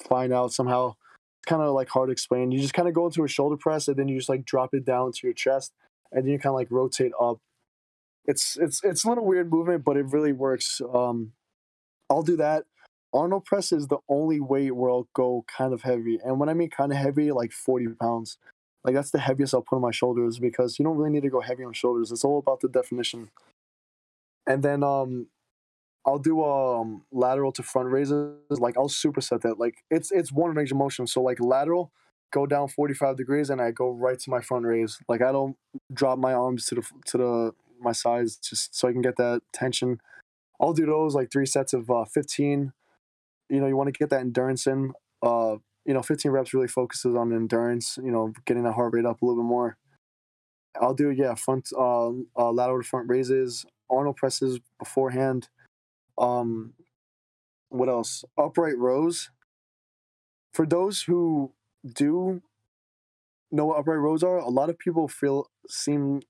find out somehow. It's kind of like hard to explain. You just kind of go into a shoulder press and then you just like drop it down to your chest and then you kind of like rotate up. It's it's it's a little weird movement, but it really works. Um, I'll do that. Arnold press is the only weight where I'll go kind of heavy, and when I mean kind of heavy, like forty pounds. Like that's the heaviest I'll put on my shoulders because you don't really need to go heavy on shoulders. It's all about the definition. And then um, I'll do um lateral to front raises. Like I'll superset that. Like it's it's one range of motion. So like lateral, go down forty five degrees, and I go right to my front raise. Like I don't drop my arms to the to the my sides just so I can get that tension. I'll do those like three sets of uh, fifteen. You know, you want to get that endurance in. Uh, you know, fifteen reps really focuses on endurance. You know, getting that heart rate up a little bit more. I'll do yeah front uh, uh lateral to front raises, Arnold presses beforehand. Um, what else? Upright rows. For those who do know what upright rows are, a lot of people feel seem.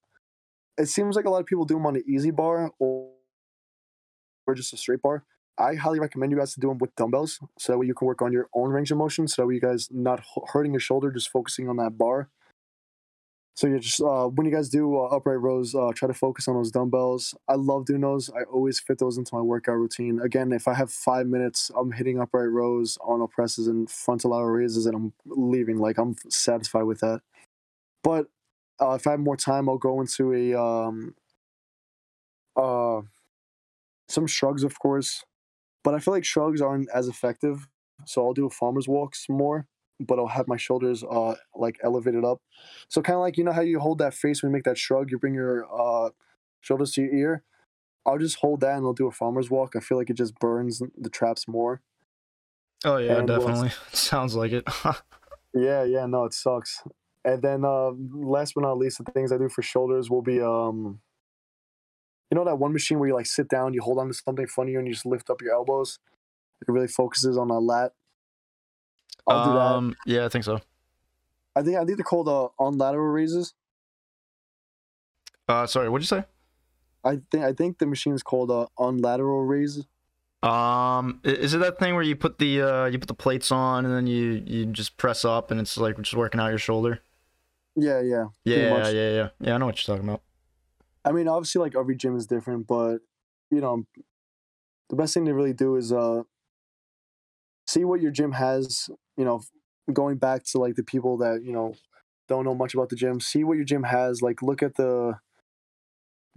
It seems like a lot of people do them on the EZ bar or, or just a straight bar. I highly recommend you guys to do them with dumbbells, so that way you can work on your own range of motion. So that way you guys not hurting your shoulder, just focusing on that bar. So you just uh, when you guys do uh, upright rows, uh, try to focus on those dumbbells. I love doing those. I always fit those into my workout routine. Again, if I have five minutes, I'm hitting upright rows, Arnold presses, and frontal lateral raises, and I'm leaving. Like I'm satisfied with that. But uh, if I have more time, I'll go into a um, uh, some shrugs, of course. But I feel like shrugs aren't as effective, so I'll do farmer's walks more but I'll have my shoulders uh like elevated up. So kind of like you know how you hold that face when you make that shrug, you bring your uh shoulders to your ear. I'll just hold that and I'll do a farmer's walk. I feel like it just burns the traps more. Oh yeah, And definitely. (laughs) Sounds like it. (laughs) Yeah, yeah, no, it sucks. And then uh, last but not least, the things I do for shoulders will be um, you know that one machine where you like sit down, you hold on to something in front of you, and you just lift up your elbows. It really focuses on a lat. I'll do that. um, yeah, I think so. I think I think they're called uh, on lateral raises. Uh, sorry, what'd you say? I think I think the machine is called uh, on lateral raise. Um, is it that thing where you put the uh you put the plates on and then you you just press up and it's like just working out your shoulder? Yeah, yeah. pretty Yeah, yeah, yeah. Yeah, I know what you're talking about. I mean, obviously, like every gym is different, but you know, the best thing to really do is uh, see what your gym has. You know, going back to like the people that you know don't know much about the gym. See what your gym has. Like, look at the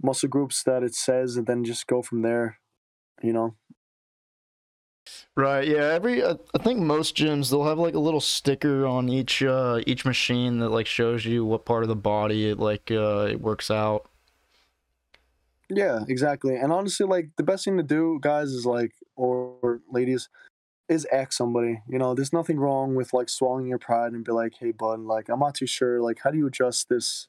muscle groups that it says, and then just go from there. You know. Right. Yeah. Every I think most gyms they'll have like a little sticker on each uh each machine that like shows you what part of the body it like uh it works out. Yeah, exactly. And honestly, like the best thing to do, guys, is like, or, or ladies, is ask somebody. You know, there's nothing wrong with like swallowing your pride and be like, hey, bud, like I'm not too sure. Like, how do you adjust this?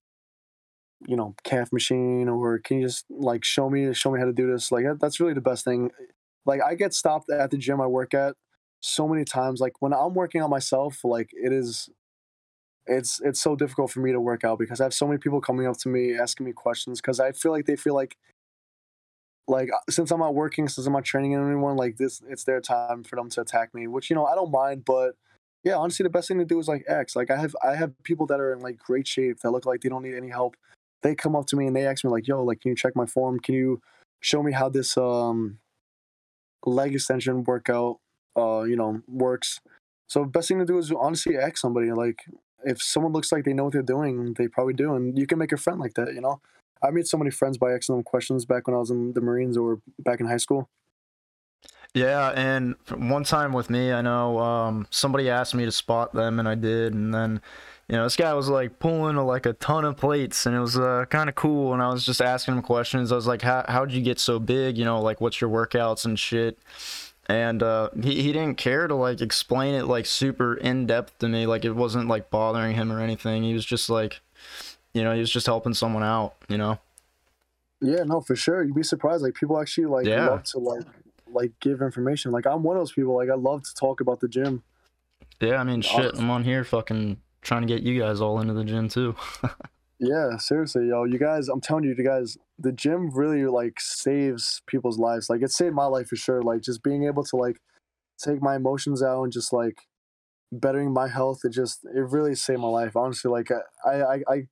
You know, calf machine, or can you just like show me show me how to do this? Like that's really the best thing. Like I get stopped at the gym I work at so many times. Like when I'm working on myself, like it is it's it's so difficult for me to work out because I have so many people coming up to me asking me questions because I feel like they feel like like uh, since I'm not working, since I'm not training anyone, like this, it's their time for them to attack me, which you know I don't mind, but yeah, honestly, the best thing to do is like X. Like I have I have people that are in like great shape that look like they don't need any help. They come up to me and they ask me like, "Yo, like, can you check my form? Can you show me how this um leg extension workout uh you know works?" So best thing to do is honestly ask somebody like if someone looks like they know what they're doing, they probably do, and you can make a friend like that. You know, I made so many friends by asking them questions back when I was in the Marines or back in high school. Yeah, and one time with me, I know um somebody asked me to spot them and I did and then you know, this guy was like pulling like a ton of plates and it was uh, kind of cool and I was just asking him questions. I was like, "How how'd you get so big? You know, like what's your workouts and shit?" And uh, he he didn't care to like explain it like super in depth to me. Like it wasn't like bothering him or anything. He was just like, you know, he was just helping someone out. You know. Yeah, no, for sure. You'd be surprised. Like people actually like Yeah. love to like like give information. Like I'm one of those people. Like I love to talk about the gym. Yeah, I mean, shit. I'm on here fucking trying to get you guys all into the gym too. (laughs) Yeah, seriously, yo, you guys. I'm telling you, you guys, the gym really like saves people's lives. Like it saved my life for sure. Like just being able to like take my emotions out and just like bettering my health. It just it really saved my life. Honestly, like I I I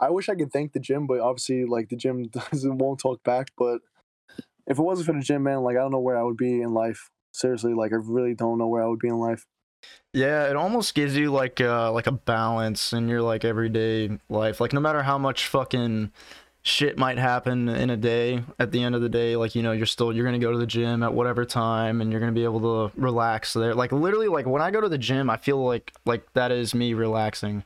I wish I could thank the gym, but obviously like the gym (laughs) doesn't won't talk back. But if it wasn't for the gym, man, like I don't know where I would be in life. Seriously, like I really don't know where I would be in life. Yeah, it almost gives you like uh like a balance in your like everyday life. Like no matter how much fucking shit might happen in a day, at the end of the day, like you know, you're still you're gonna go to the gym at whatever time and you're gonna be able to relax there. Like literally like when I go to the gym I feel like like that is me relaxing.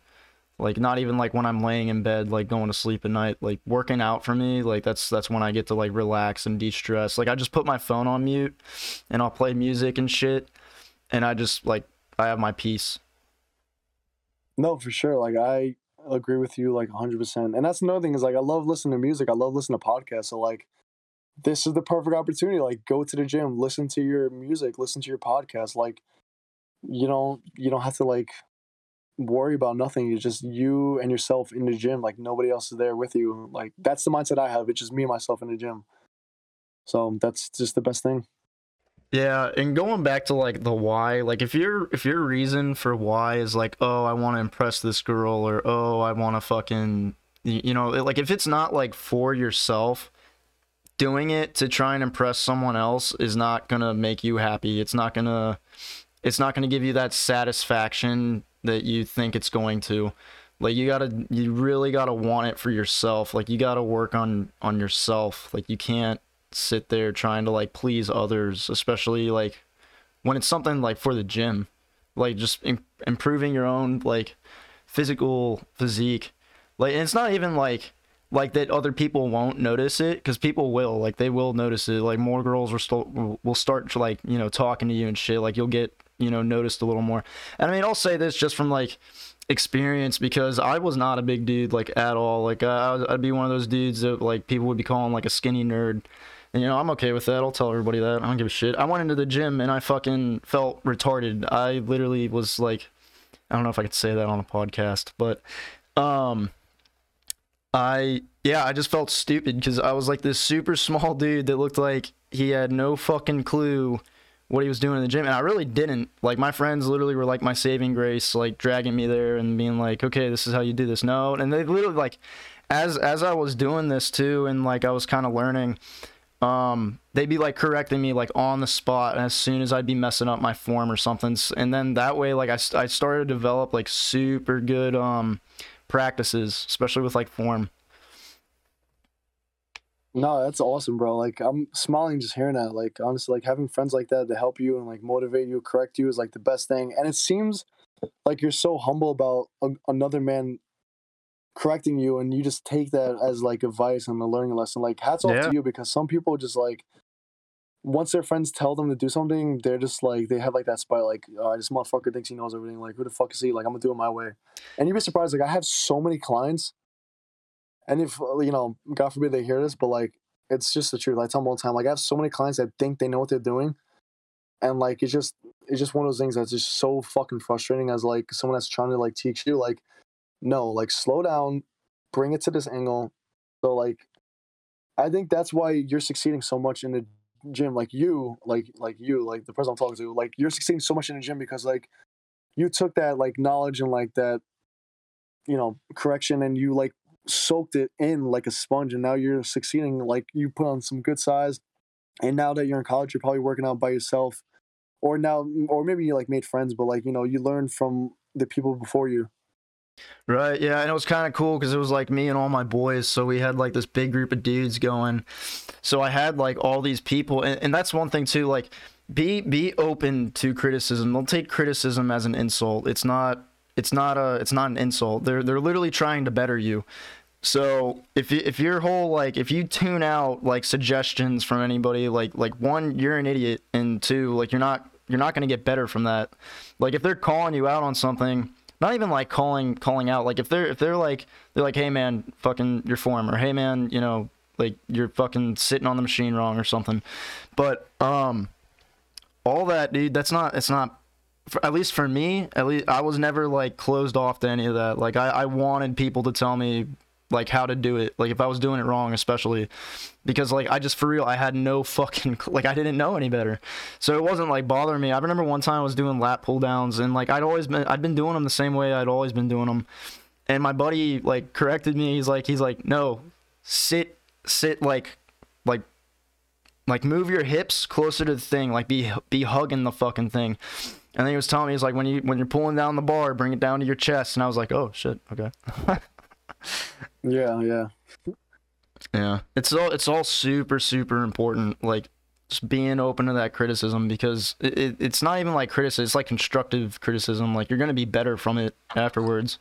Like not even like when I'm laying in bed, like going to sleep at night, like working out for me, like that's that's when I get to like relax and de-stress. Like I just put my phone on mute and I'll play music and shit and I just like I have my piece. No, for sure. Like I agree with you like 100%. And that's another thing is like I love listening to music. I love listening to podcasts. So like this is the perfect opportunity. Like go to the gym, listen to your music, listen to your podcast. Like you don't you don't have to like worry about nothing. It's just you and yourself in the gym. Like nobody else is there with you. Like that's the mindset I have. It's just me and myself in the gym. So that's just the best thing. Yeah, and going back to like the why, like if your if your reason for why is like, oh, I want to impress this girl or oh, I want to fucking you know, like if it's not like for yourself, doing it to try and impress someone else is not to make you happy. It's not to it's not to give you that satisfaction that you think it's going to. Like you got to you really got to want it for yourself. Like you got to work on on yourself. Like you can't sit there trying to like please others, especially like when it's something like for the gym, like just Im- improving your own like physical physique. Like it's not even like like that other people won't notice it because people will like they will notice it. Like more girls will start will start like you know talking to you and shit. Like you'll get you know noticed a little more. And I mean, I'll say this just from like experience because I was not a big dude like at all. Like I, I'd be one of those dudes that like people would be calling like a skinny nerd. And you know, I'm okay with that. I'll tell everybody that. I don't give a shit. I went into the gym and I fucking felt retarded. I literally was like I don't know if I could say that on a podcast, but um I yeah, I just felt stupid because I was like this super small dude that looked like he had no fucking clue what he was doing in the gym, and I really didn't. Like my friends literally were like my saving grace, like dragging me there and being like, "Okay, this is how you do this." No, and they literally like, as as I was doing this too, and like I was kind of learning, um, they'd be like correcting me like on the spot as soon as I'd be messing up my form or something, and then that way like I I started to develop like super good um practices, especially with like form. No, that's awesome, bro. Like I'm smiling just hearing that. Like honestly, like having friends like that to help you and like motivate you, correct you is like the best thing. And it seems like you're so humble about a, another man correcting you, and you just take that as like advice and a learning lesson. Like hats off Yeah. to you because some people just like once their friends tell them to do something, they're just like they have like that spot. Like oh, this motherfucker thinks he knows everything. Like who the fuck is he? Like I'm gonna do it my way. And you'd be surprised. Like I have so many clients and if uh, you know, God forbid they hear this, but like it's just the truth. I tell them all the time. Like I have so many clients that think they know what they're doing, and like it's just it's just one of those things that's just so fucking frustrating. As like someone that's trying to like teach you, like no, like slow down, bring it to this angle. So like, I think that's why you're succeeding so much in the gym. Like you, like like you, like the person I'm talking to, like you're succeeding so much in the gym because like you took that like knowledge and like that you know correction and you like soaked it in like a sponge and now you're succeeding like you put on some good size and now that you're in college you're probably working out by yourself or now or maybe you like made friends but like you know you learned from the people before you Right, yeah, and it was kind of cool because it was like me and all my boys, so we had like this big group of dudes going. So I had like all these people, and, and that's one thing too. Like, be be open to criticism. Don't take criticism as an insult. It's not. It's not a. It's not an insult. They're they're literally trying to better you. So if you, if your whole like if you tune out like suggestions from anybody, like like one you're an idiot, and two like you're not you're not gonna get better from that. Like if they're calling you out on something not even like calling calling out like if they're if they're like they're like hey man fucking your form or hey man you know like you're fucking sitting on the machine wrong or something. But um all that dude that's not it's not for, at least for me at least i was never like closed off to any of that. Like i i wanted people to tell me like how to do it like if i was doing it wrong especially because like i just for real i had no (laughs) fucking like i didn't know any better. So it wasn't like bothering me. I remember one time i was doing lat pull downs and like i'd always been i'd been doing them the same way i'd always been doing them and my buddy like corrected me. He's like he's like no sit sit like like like move your hips closer to the thing. Like be be hugging the fucking thing. And then he was telling me he's like when you when you're pulling down the bar bring it down to your chest. And i was like oh shit. Okay (laughs) yeah yeah Yeah, it's all it's all super super important. Like just being open to that criticism because it, it, it's not even like criticism; it's like constructive criticism. Like you're gonna be better from it afterwards.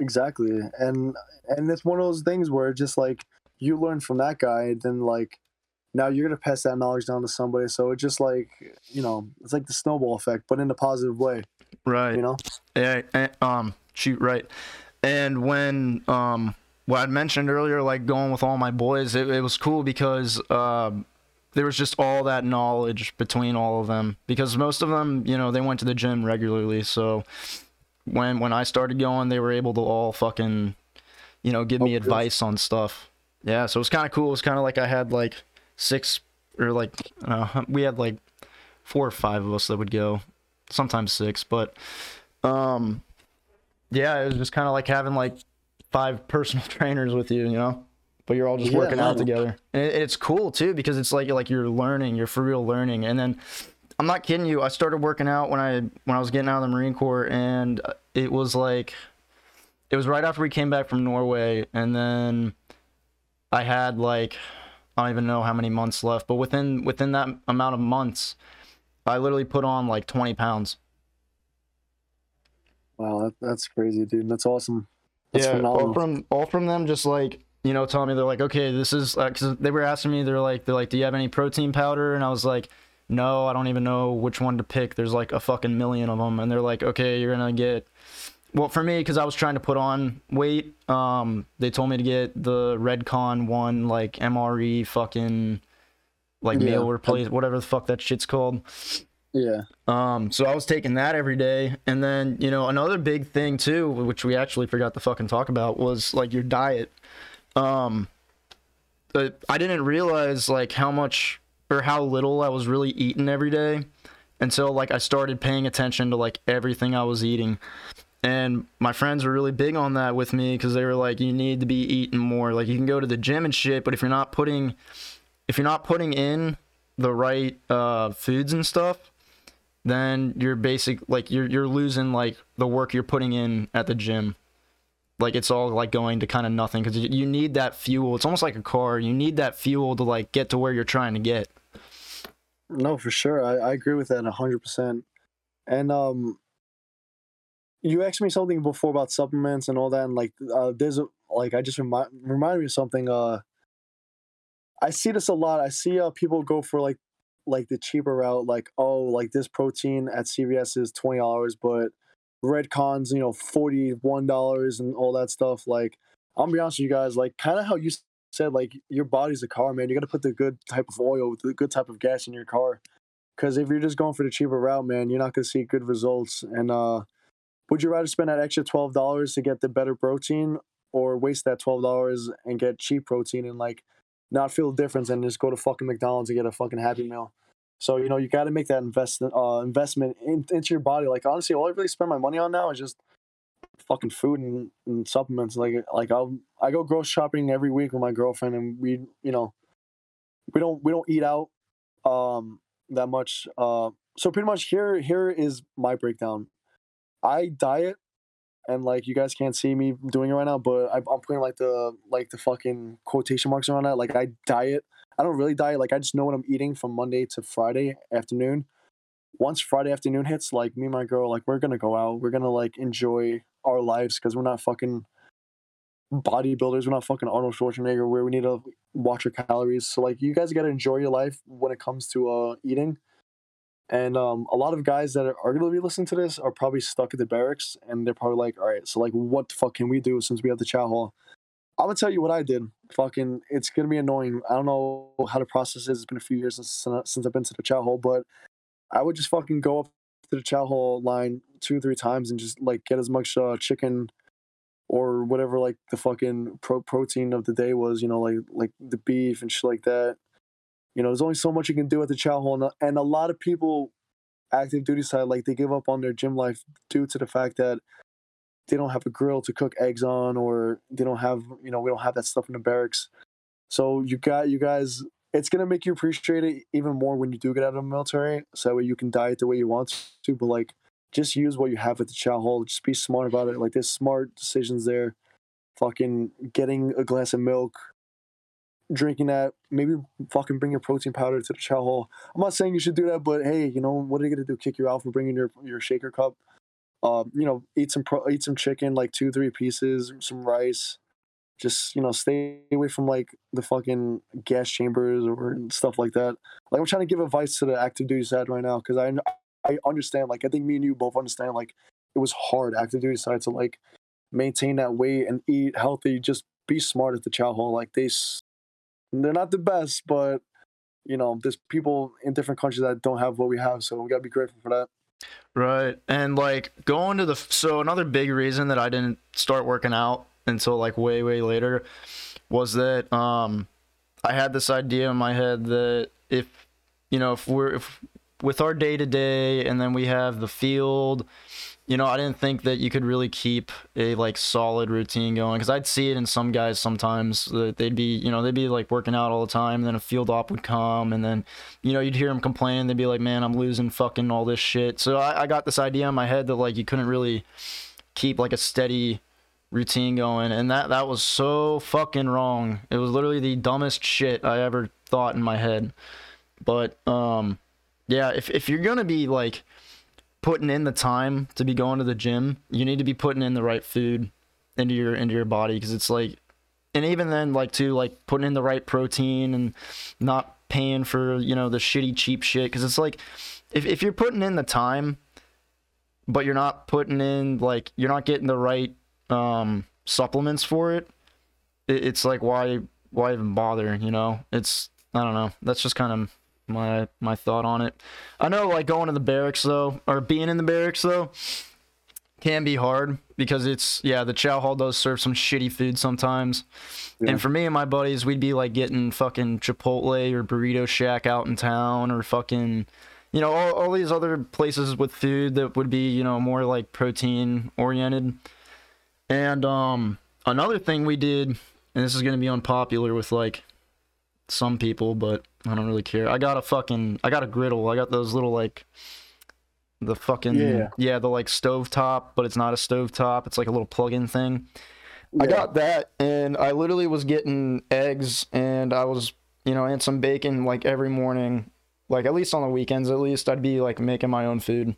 exactly and and it's one of those things where just like you learn from that guy then like now you're gonna pass that knowledge down to somebody so it just like you know it's like the snowball effect but in a positive way Right. you know Yeah. and, um. Shoot. Right. And when um what I mentioned earlier, like going with all my boys, it, it was cool because um. There was just all that knowledge between all of them because most of them, you know, they went to the gym regularly. So when when I started going, they were able to all fucking, you know, give me Oh, good. advice on stuff. Yeah, so it was kind of cool. It was kind of like I had like six or like uh, we had like four or five of us that would go, sometimes six, but um, yeah, it was just kind of like having like five (laughs) personal trainers with you, you know. But you're all just Yeah, working out together, and it, it's cool too because it's like like you're learning, you're for real learning, and then I'm not kidding you. I started working out when I when I was getting out of the Marine Corps, and uh, it was like it was right after we came back from Norway, and then I had like I don't even know how many months left, but within within that amount of months, I literally put on like 20 pounds. Wow that, that's crazy dude that's awesome that's yeah, phenomenal all from all from them just like you know telling me they're like okay this is because they were asking me they're like they're like do you have any protein powder and I was like no, I don't even know which one to pick. There's like a fucking million of them, and they're like, okay, you're gonna get. Well, for me, because I was trying to put on weight, um, they told me to get the Redcon1, like MRE, fucking, like Yeah. meal replace, whatever the fuck that shit's called. Yeah. Um, so I was taking that every day, and then you know another big thing too, which we actually forgot to fucking talk about, was like your diet. Um, I didn't realize like how much or how little I was really eating every day until like I started paying attention to like everything I was eating. And my friends were really big on that with me because they were like, you need to be eating more. Like you can go to the gym and shit, but if you're not putting, if you're not putting in the right uh, foods and stuff, then you're basic like you're you're losing like the work you're putting in at the gym. Like it's all like going to kind of nothing because you, need that fuel. It's almost like a car. You need that fuel to like get to where you're trying to get. No, for sure. I, I agree with that hundred percent. And um, you asked me something before about supplements and all that, and like uh, there's a like I just remind remind me of something. Uh, I see this a lot. I see uh people go for like like the cheaper route, like oh like this protein at CVS is twenty dollars, but Redcon's, you know forty one dollars and all that stuff. Like I'm gonna be honest with you guys, like kind of how you said like your body's a car, man. You got to put the good type of oil, the good type of gas in your car. Because if you're just going for the cheaper route, man, you're not gonna see good results. And uh, would you rather spend that extra twelve dollars to get the better protein, or waste that twelve dollars and get cheap protein and like not feel the difference and just go to fucking McDonald's and get a fucking Happy Meal? So you know you got to make that investment uh, investment in, into your body. Like honestly, all I really spend my money on now is just fucking food and, and supplements. Like like I I go grocery shopping every week with my girlfriend, and we you know we don't we don't eat out um that much. Uh, so pretty much here here is my breakdown. I diet, and like you guys can't see me doing it right now, but I, I'm putting like the like the fucking quotation marks around that. Like I diet. I don't really diet. Like I just know what I'm eating from Monday to Friday afternoon. Once Friday afternoon hits, like me and my girl, like we're gonna go out. We're gonna like enjoy our lives because we're not fucking bodybuilders. We're not fucking Arnold Schwarzenegger where we need to watch our calories. So like you guys got to enjoy your life when it comes to uh eating. And um, a lot of guys that are, are going to be listening to this are probably stuck at the barracks, and they're probably like, "All right, so like, what the fuck can we do since we have the chow hall?" I'm gonna tell you what I did. Fucking, it's gonna be annoying. I don't know how to process it. It's been a few years since since I've been to the chow hall, but I would just fucking go up to the chow hall line two, or three times and just like get as much uh, chicken or whatever like the fucking pro- protein of the day was. You know, like like the beef and shit like that. You know, there's only so much you can do at the chow hall, and a, and a lot of people, active duty side, like they give up on their gym life due to the fact that they don't have a grill to cook eggs on, or they don't have, you know, we don't have that stuff in the barracks. So you got you guys. It's gonna make you appreciate it even more when you do get out of the military. So that way you can diet the way you want to, but like just use what you have at the chow hall. Just be smart about it. Like there's smart decisions there. Fucking getting a glass of milk, drinking that. Maybe fucking bring your protein powder to the chow hall. I'm not saying you should do that, but hey, you know what are you gonna do? Kick you out for bringing your your shaker cup? Uh, you know, eat some pro- eat some chicken, like two three pieces, some rice. Just you know, stay away from like the fucking gas chambers or stuff like that. Like I'm trying to give advice to the active duty side right now because I I understand. Like I think me and you both understand. Like it was hard active duty side to like maintain that weight and eat healthy. Just be smart at the chow hall. Like they, they're not the best, but you know, there's people in different countries that don't have what we have, so we gotta be grateful for that. Right. And like going to the so another big reason that I didn't start working out until like way way later was that um I had this idea in my head that if you know if we're if with our day to day and then we have the field you know I didn't think that you could really keep a like solid routine going cuz I'd see it in some guys sometimes that they'd be you know they'd be like working out all the time and then a field op would come and then you know, you'd hear them complaining. They'd be like, "Man, I'm losing fucking all this shit." So I, I got this idea in my head that like you couldn't really keep like a steady routine going, and that that was so fucking wrong. It was literally the dumbest shit I ever thought in my head. But um, yeah, if if you're gonna be like putting in the time to be going to the gym, you need to be putting in the right food into your into your body because it's like and even then like to like putting in the right protein and not paying for you know the shitty cheap shit because it's like if if you're putting in the time, but you're not putting in like you're not getting the right um supplements for it, it it's like why why even bother? You know, it's I don't know. That's just kind of my my thought on it. I know like going to the barracks though, or being in the barracks though, can be hard because it's yeah the chow hall does serve some shitty food sometimes. Yeah. And for me and my buddies, we'd be like getting fucking Chipotle or Burrito Shack out in town or fucking you know all, all these other places with food that would be you know more like protein oriented. And um another thing we did, and this is gonna be unpopular with like some people, but I don't really care. I got a fucking I got a griddle. I got those little like the fucking Yeah. yeah, the like stove top, but it's not a stove top. It's like a little plug-in thing. I got that and I literally was getting eggs and I was, you know, and some bacon like every morning. Like at least on the weekends at least I'd be like making my own food.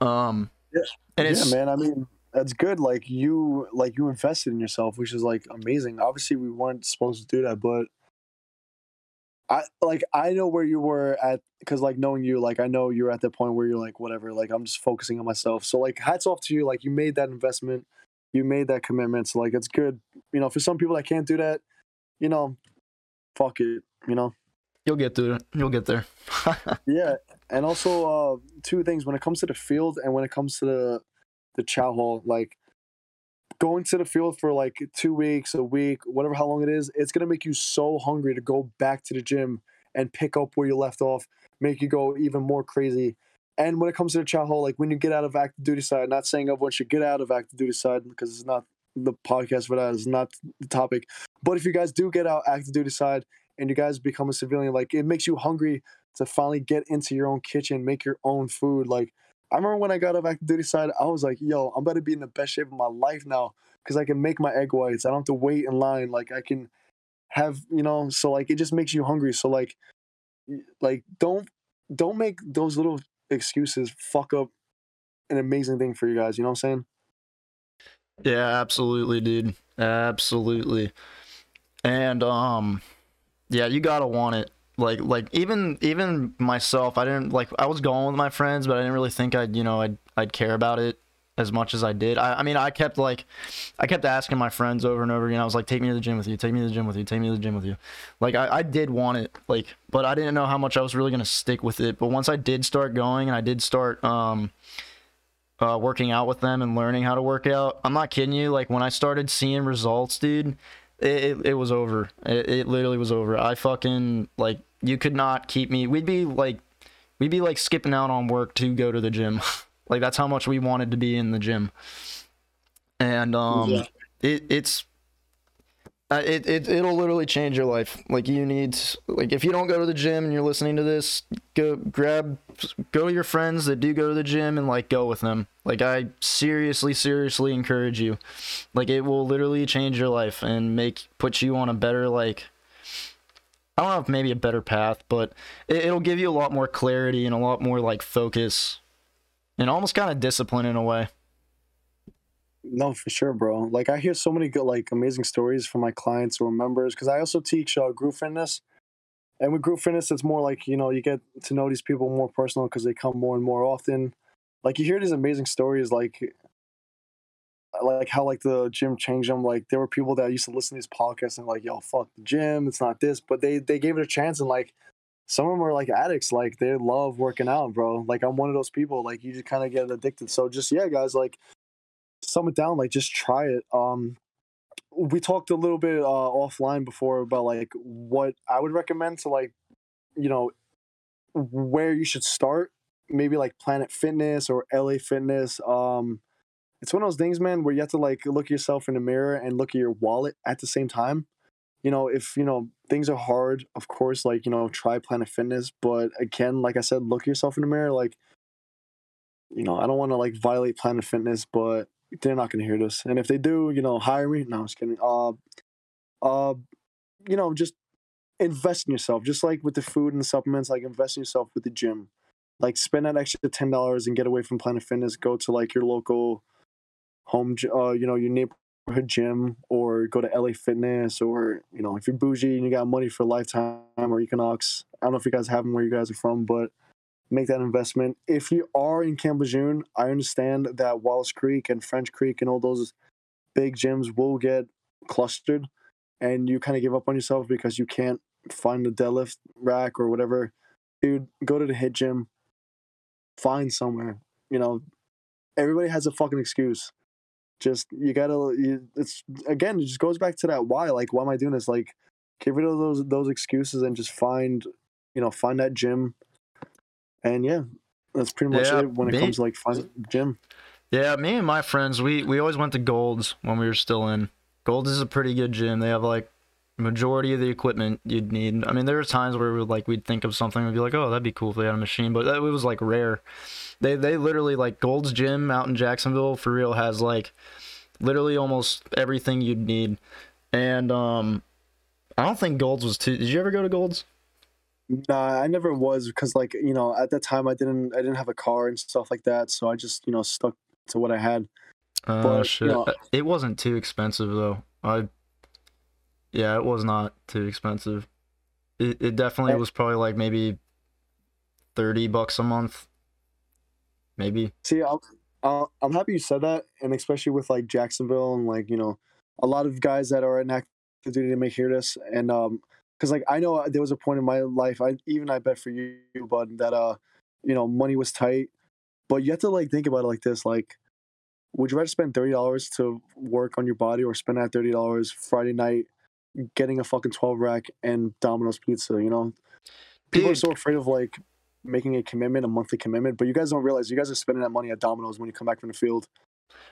Um Yeah. and it's yeah, man. I mean, that's good. Like you, like you invested in yourself, which is like amazing. Obviously, we weren't supposed to do that, but I like I know where you were at because like knowing you, like I know you're at the point where you're like whatever. Like I'm just focusing on myself. So like hats off to you. Like you made that investment, you made that commitment. So like it's good. You know, for some people that can't do that, you know, fuck it. You know. you'll get through it. You'll get there. (laughs) Yeah, and also uh, two things when it comes to the field and when it comes to the the chow hall, like going to the field for like two weeks, a week, whatever how long it is, it's gonna make you so hungry to go back to the gym and pick up where you left off, make you go even more crazy. And when it comes to the chow hall, like when you get out of active duty side, not saying everyone you get out of active duty side because it's not the podcast for that is not the topic. But if you guys do get out active duty side and you guys become a civilian, like it makes you hungry to finally get into your own kitchen, make your own food. Like I remember when I got off active duty side, I was like, yo, I'm about to be in the best shape of my life now because I can make my egg whites. I don't have to wait in line. Like I can have, you know, so like it just makes you hungry. So like like don't don't make those little excuses fuck up an amazing thing for you guys. You know what I'm saying? Yeah, absolutely, dude. Absolutely. And um yeah, you got to want it. Like like even even myself, I didn't like I was going with my friends, but I didn't really think I'd, you know, I'd I'd care about it as much as I did. I, I mean, I kept like I kept asking my friends over and over again. I was like, "Take me to the gym with you. Take me to the gym with you. Take me to the gym with you." Like I, I did want it, like, but I didn't know how much I was really gonna stick with it. But once I did start going, and I did start um uh, working out with them and learning how to work out. I'm not kidding you. Like when I started seeing results, dude, it, it, it was over. It, it literally was over. I fucking like you could not keep me. We'd be like, we'd be like skipping out on work to go to the gym. (laughs) like that's how much we wanted to be in the gym. And um, Yeah. it it's. Uh, it, it it'll literally change your life. Like you need like if you don't go to the gym and you're listening to this, go grab go to your friends that do go to the gym and like go with them. Like I seriously, seriously encourage you. Like it will literally change your life and make put you on a better like I don't know if maybe a better path, but it, it'll give you a lot more clarity and a lot more like focus and almost kind of discipline in a way. No, for sure, bro. Like I hear so many good, like amazing stories from my clients or members because I also teach uh, group fitness, and with group fitness, it's more like you know you get to know these people more personal because they come more and more often. Like you hear these amazing stories, like like how like the gym changed them. Like there were people that used to listen to these podcasts and like, yo, fuck the gym, it's not this, but they they gave it a chance and like some of them are like addicts, like they love working out, bro. Like I'm one of those people. Like you just kind of get addicted. So just yeah, guys, like sum it down like just try it um we talked a little bit uh offline before about like what i would recommend to like you know where you should start maybe like planet fitness or la fitness um it's one of those things man where you have to like look yourself in the mirror and look at your wallet at the same time. You know if you know things are hard of course like you know try planet fitness but again like i said look yourself in the mirror like you know i don't want to like violate planet fitness but they're not to hear this. And if they do, you know, hire me. No, I'm just kidding. Uh, uh, you know, just invest in yourself. Just like with the food and the supplements, like invest in yourself with the gym. Like spend that extra ten dollars and get away from Planet Fitness. Go to like your local home, uh, you know, your neighborhood neighborhood gym or go to LA Fitness or you know if you're bougie and you got money for Lifetime or Equinox. I don't know if you guys have them where you guys are from, but make that investment. If you are in Camp Lejeune, I understand that Wallace Creek and French Creek and all those big gyms will get clustered and you kind of give up on yourself because you can't find the deadlift rack or whatever. Dude, go to the HITT gym, find somewhere. You know, everybody has a fucking excuse. Just you gotta. You, it's again. It just goes back to that why. Like, why am I doing this? Like, get rid of those those excuses and just find, you know, find that gym. And yeah, that's pretty much Yeah, it when it me- comes to like find gym. Yeah, me and my friends, we we always went to Gold's when we were still in. Gold's is a pretty good gym. They have like majority of the equipment you'd need. I mean, there were times where we would, like we'd think of something and be like, "Oh, that'd be cool if they had a machine," but that, it was like rare. They they literally like Gold's gym out in Jacksonville for real has like literally almost everything you'd need. And um I don't think Gold's was too Did you ever go to Gold's? Nah, I never was because like you know at that time I didn't I didn't have a car and stuff like that, so I just you know stuck to what I had. Oh you shit. know- Uh, It wasn't too expensive though. I Yeah, it was not too expensive. It it definitely Yeah. was probably like maybe 30 bucks a month. Maybe. See, I'm, uh, I'm happy you said that, and especially with like Jacksonville and like you know, a lot of guys that are in active duty they may hear this, and um, because like I know there was a point in my life, I even I bet for you, bud, that uh, you know, money was tight, but you have to like think about it like this, like, would you rather spend thirty dollars to work on your body or spend that thirty dollars Friday night getting a fucking twelve rack and Domino's pizza? You know, people are so afraid of like making a commitment, a monthly commitment, but you guys don't realize you guys are spending that money at Domino's when you come back from the field.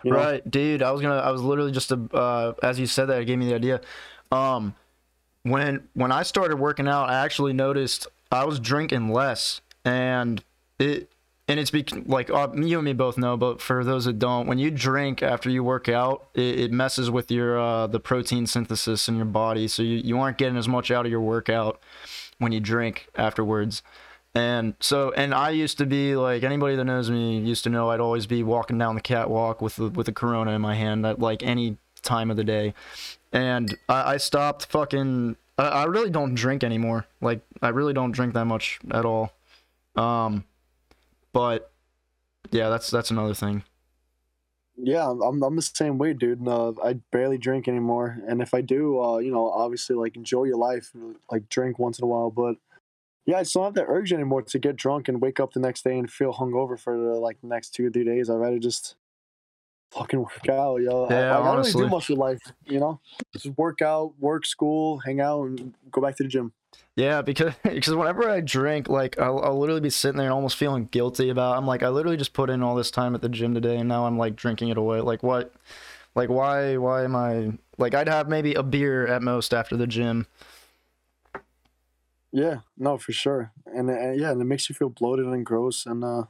You know? Right, dude. I was gonna. I was literally just a. Uh, as you said that, it gave me the idea. Um, when when I started working out, I actually noticed I was drinking less, and it and it's bec- like uh, you and me both know, but for those that don't, when you drink after you work out, it, it messes with your uh, the protein synthesis in your body, so you, you aren't getting as much out of your workout when you drink afterwards. And so, and I used to be like anybody that knows me used to know I'd always be walking down the catwalk with the, with a Corona in my hand at like any time of the day. And I, I stopped fucking. I, I really don't drink anymore. Like I really don't drink that much at all. Um, but yeah, that's that's another thing. Yeah, I'm I'm the same way, dude. Uh, I barely drink anymore, and if I do, uh, you know, obviously, like enjoy your life, like drink once in a while. But yeah, I don't have that urge anymore to get drunk and wake up the next day and feel hungover for the like next two or three days. I'd rather just fucking work out, yo. I- Yeah, I, I don't really honestly. do much with life, you know. Just work out, work, school, hang out, and go back to the gym. Yeah, because (laughs) because whenever I drink, like I'll, I'll literally be sitting there and almost feeling guilty about. I'm like, I literally just put in all this time at the gym today, and now I'm like drinking it away. Like what? Like why? Why am I? Like I'd have maybe a beer at most after the gym. Yeah, no, for sure. And, uh yeah, and it makes you feel bloated and gross. And uh,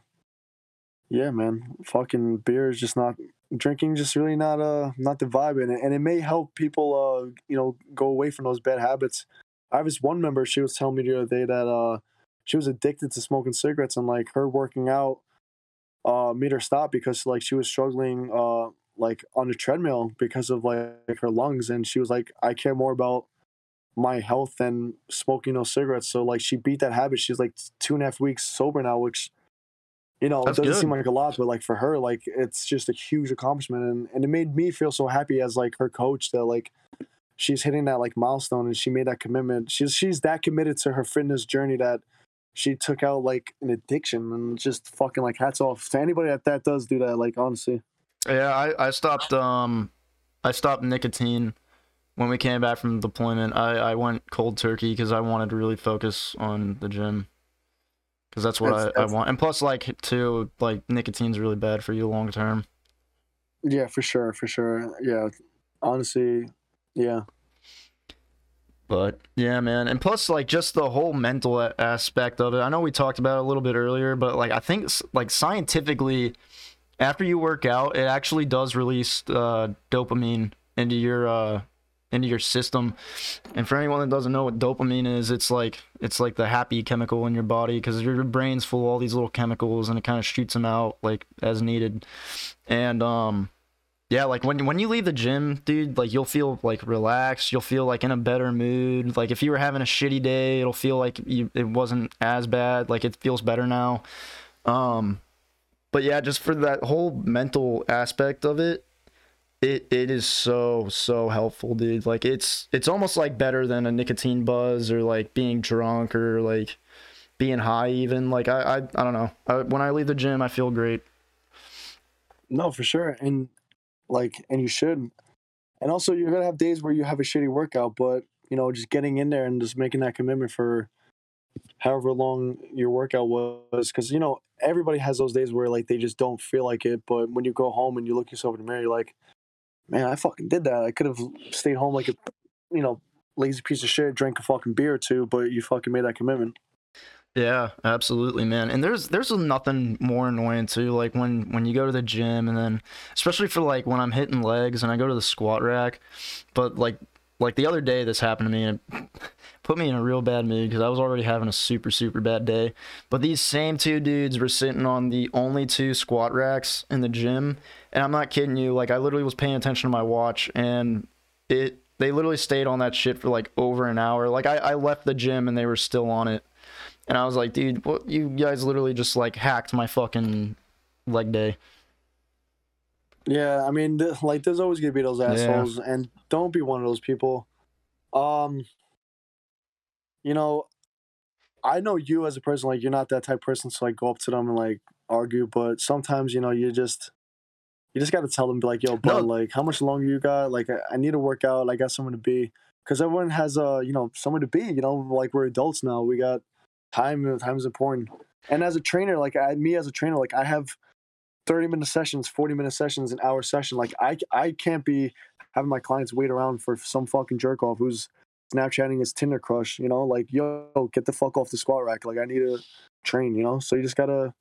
yeah, man, fucking beer is just not drinking. Just really not uh not the vibe. in it, and it may help people uh you know go away from those bad habits. I have this one member. She was telling me the other day that uh she was addicted to smoking cigarettes and like her working out uh made her stop because like she was struggling uh like on the treadmill because of like her lungs and she was like I care more about my health than smoking those cigarettes. So like she beat that habit. She's like two and a half weeks sober now, which you know That's it doesn't seem like a lot, but like for her, like it's just a huge accomplishment, and and it made me feel so happy as like her coach that like she's hitting that like milestone and she made that commitment. She's she's that committed to her fitness journey that she took out like an addiction and just fucking like hats off to anybody that that does do that. Like honestly, Yeah, I I stopped um, I stopped nicotine when we came back from deployment. I I went cold turkey because I wanted to really focus on the gym. Because that's what That's- I, I want, and plus, like, too, like nicotine's really bad for you long term. yeah, for sure, for sure, yeah. Honestly, yeah. But yeah, man, and plus like just the whole mental a- aspect of it. I know we talked about it a little bit earlier, but like I think like scientifically, after you work out, it actually does release uh, dopamine into your uh, into your system. And for anyone that doesn't know what dopamine is, it's like it's like the happy chemical in your body because your brain's full of all these little chemicals and it kind of shoots them out like as needed. And um, yeah, like when when you leave the gym, dude, like you'll feel like relaxed. You'll feel like in a better mood. Like if you were having a shitty day, it'll feel like you, it wasn't as bad. Like it feels better now. Um, but yeah, just for that whole mental aspect of it, it it is so so helpful, dude. Like it's it's almost like better than a nicotine buzz or like being drunk or like being high even. Like I I, I don't know. I, when I leave the gym, I feel great. No, for sure, and like, and you should. And also, you're gonna have days where you have a shitty workout, but you know, just getting in there and just making that commitment for however long your workout was, because you know everybody has those days where like they just don't feel like it. But when you go home and you look yourself in the mirror, you're like, man, I fucking did that. I could have stayed home like a, you know, lazy piece of shit, drank a fucking beer or two, but you fucking made that commitment. Yeah, absolutely, man. And there's there's nothing more annoying too, like when when you go to the gym and then especially for like when I'm hitting legs and I go to the squat rack, but like like the other day this happened to me and put me in a real bad mood because I was already having a super super bad day. But these same two dudes were sitting on the only two squat racks in the gym, and I'm not kidding you. Like I literally was paying attention to my watch and it they literally stayed on that shit for like over an hour. Like I, I left the gym and they were still on it. And I was like, dude, what you guys literally just like hacked my fucking leg day. Yeah, I mean, th- like there's always gonna be those assholes, yeah. and don't be one of those people. Um, you know, I know you as a person, like you're not that type of person to like go up to them and like argue, but sometimes you know you just you just got to tell them, be like, yo, bud, no. like how much longer you got? Like I, I need to work out. I got someone to be, because everyone has uh you know someone to be. You know, like we're adults now. We got time. And time is important. And as a trainer, like I, me as a trainer, like I have 30 minute sessions, 40 minute sessions, an hour session. Like I, I can't be having my clients wait around for some fucking jerk off who's Snapchatting his Tinder crush, you know, like, yo, get the fuck off the squat rack. Like I need to train, you know? So you just gotta,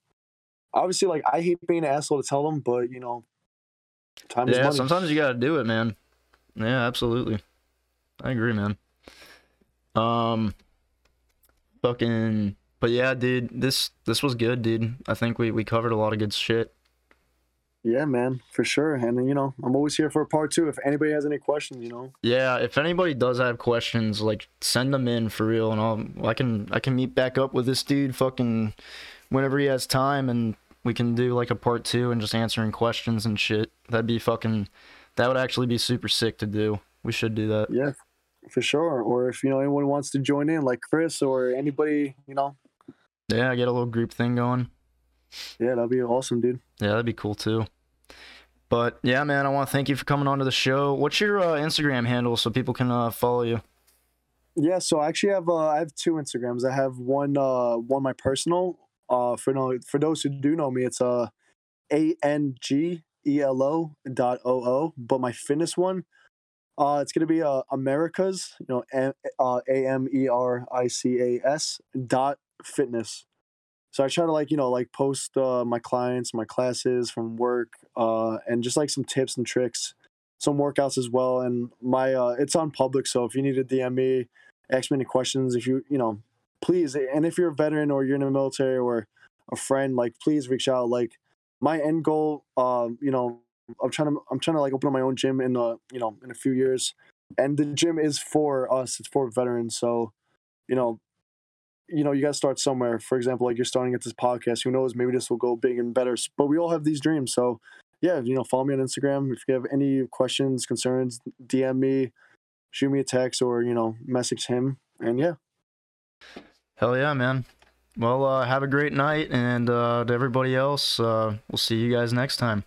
obviously, like I hate being an asshole to tell them, but you know, time yeah, sometimes you gotta do it, man. Yeah, absolutely. I agree, man. Um, fucking but yeah dude this this was good dude i think we we covered a lot of good shit yeah man for sure and you know i'm always here for a part two if anybody has any questions you know yeah if anybody does have questions like send them in for real and i'll i can i can meet back up with this dude fucking whenever he has time and we can do like a part two and just answering questions and shit that'd be fucking that would actually be super sick to do we should do that yeah for sure. Or if you know anyone wants to join in, like Chris or anybody, you know. Yeah, get a little group thing going. Yeah, that'd be awesome, dude. Yeah, that'd be cool too. But yeah, man, I want to thank you for coming on to the show. What's your uh, Instagram handle so people can uh, follow you? Yeah, so I actually have uh, I have two Instagrams. I have one uh one my personal uh for no for those who do know me, it's uh a n g e l o dot o o. But my fitness one, uh, it's going to be uh, Americas, you know, uh, A M E R I C A S dot fitness. So I try to like you know like post uh, my clients, my classes from work, uh, and just like some tips and tricks, some workouts as well. And my uh, it's on public, so if you need to DM me, ask me any questions, if you you know, please. And if you're a veteran or you're in the military or a friend, like please reach out. Like my end goal, uh, you know, I'm trying to I'm trying to like open up my own gym in the you know in a few years, and the gym is for us. It's for veterans. So, you know, you know you got to start somewhere. For example, like you're starting at this podcast. Who knows? Maybe this will go big and better. But we all have these dreams. So, yeah, you know, follow me on Instagram. If you have any questions, concerns, DM me, shoot me a text, or you know, message him. And yeah. Hell yeah, man. Well, uh, have a great night, and uh, to everybody else, uh, we'll see you guys next time.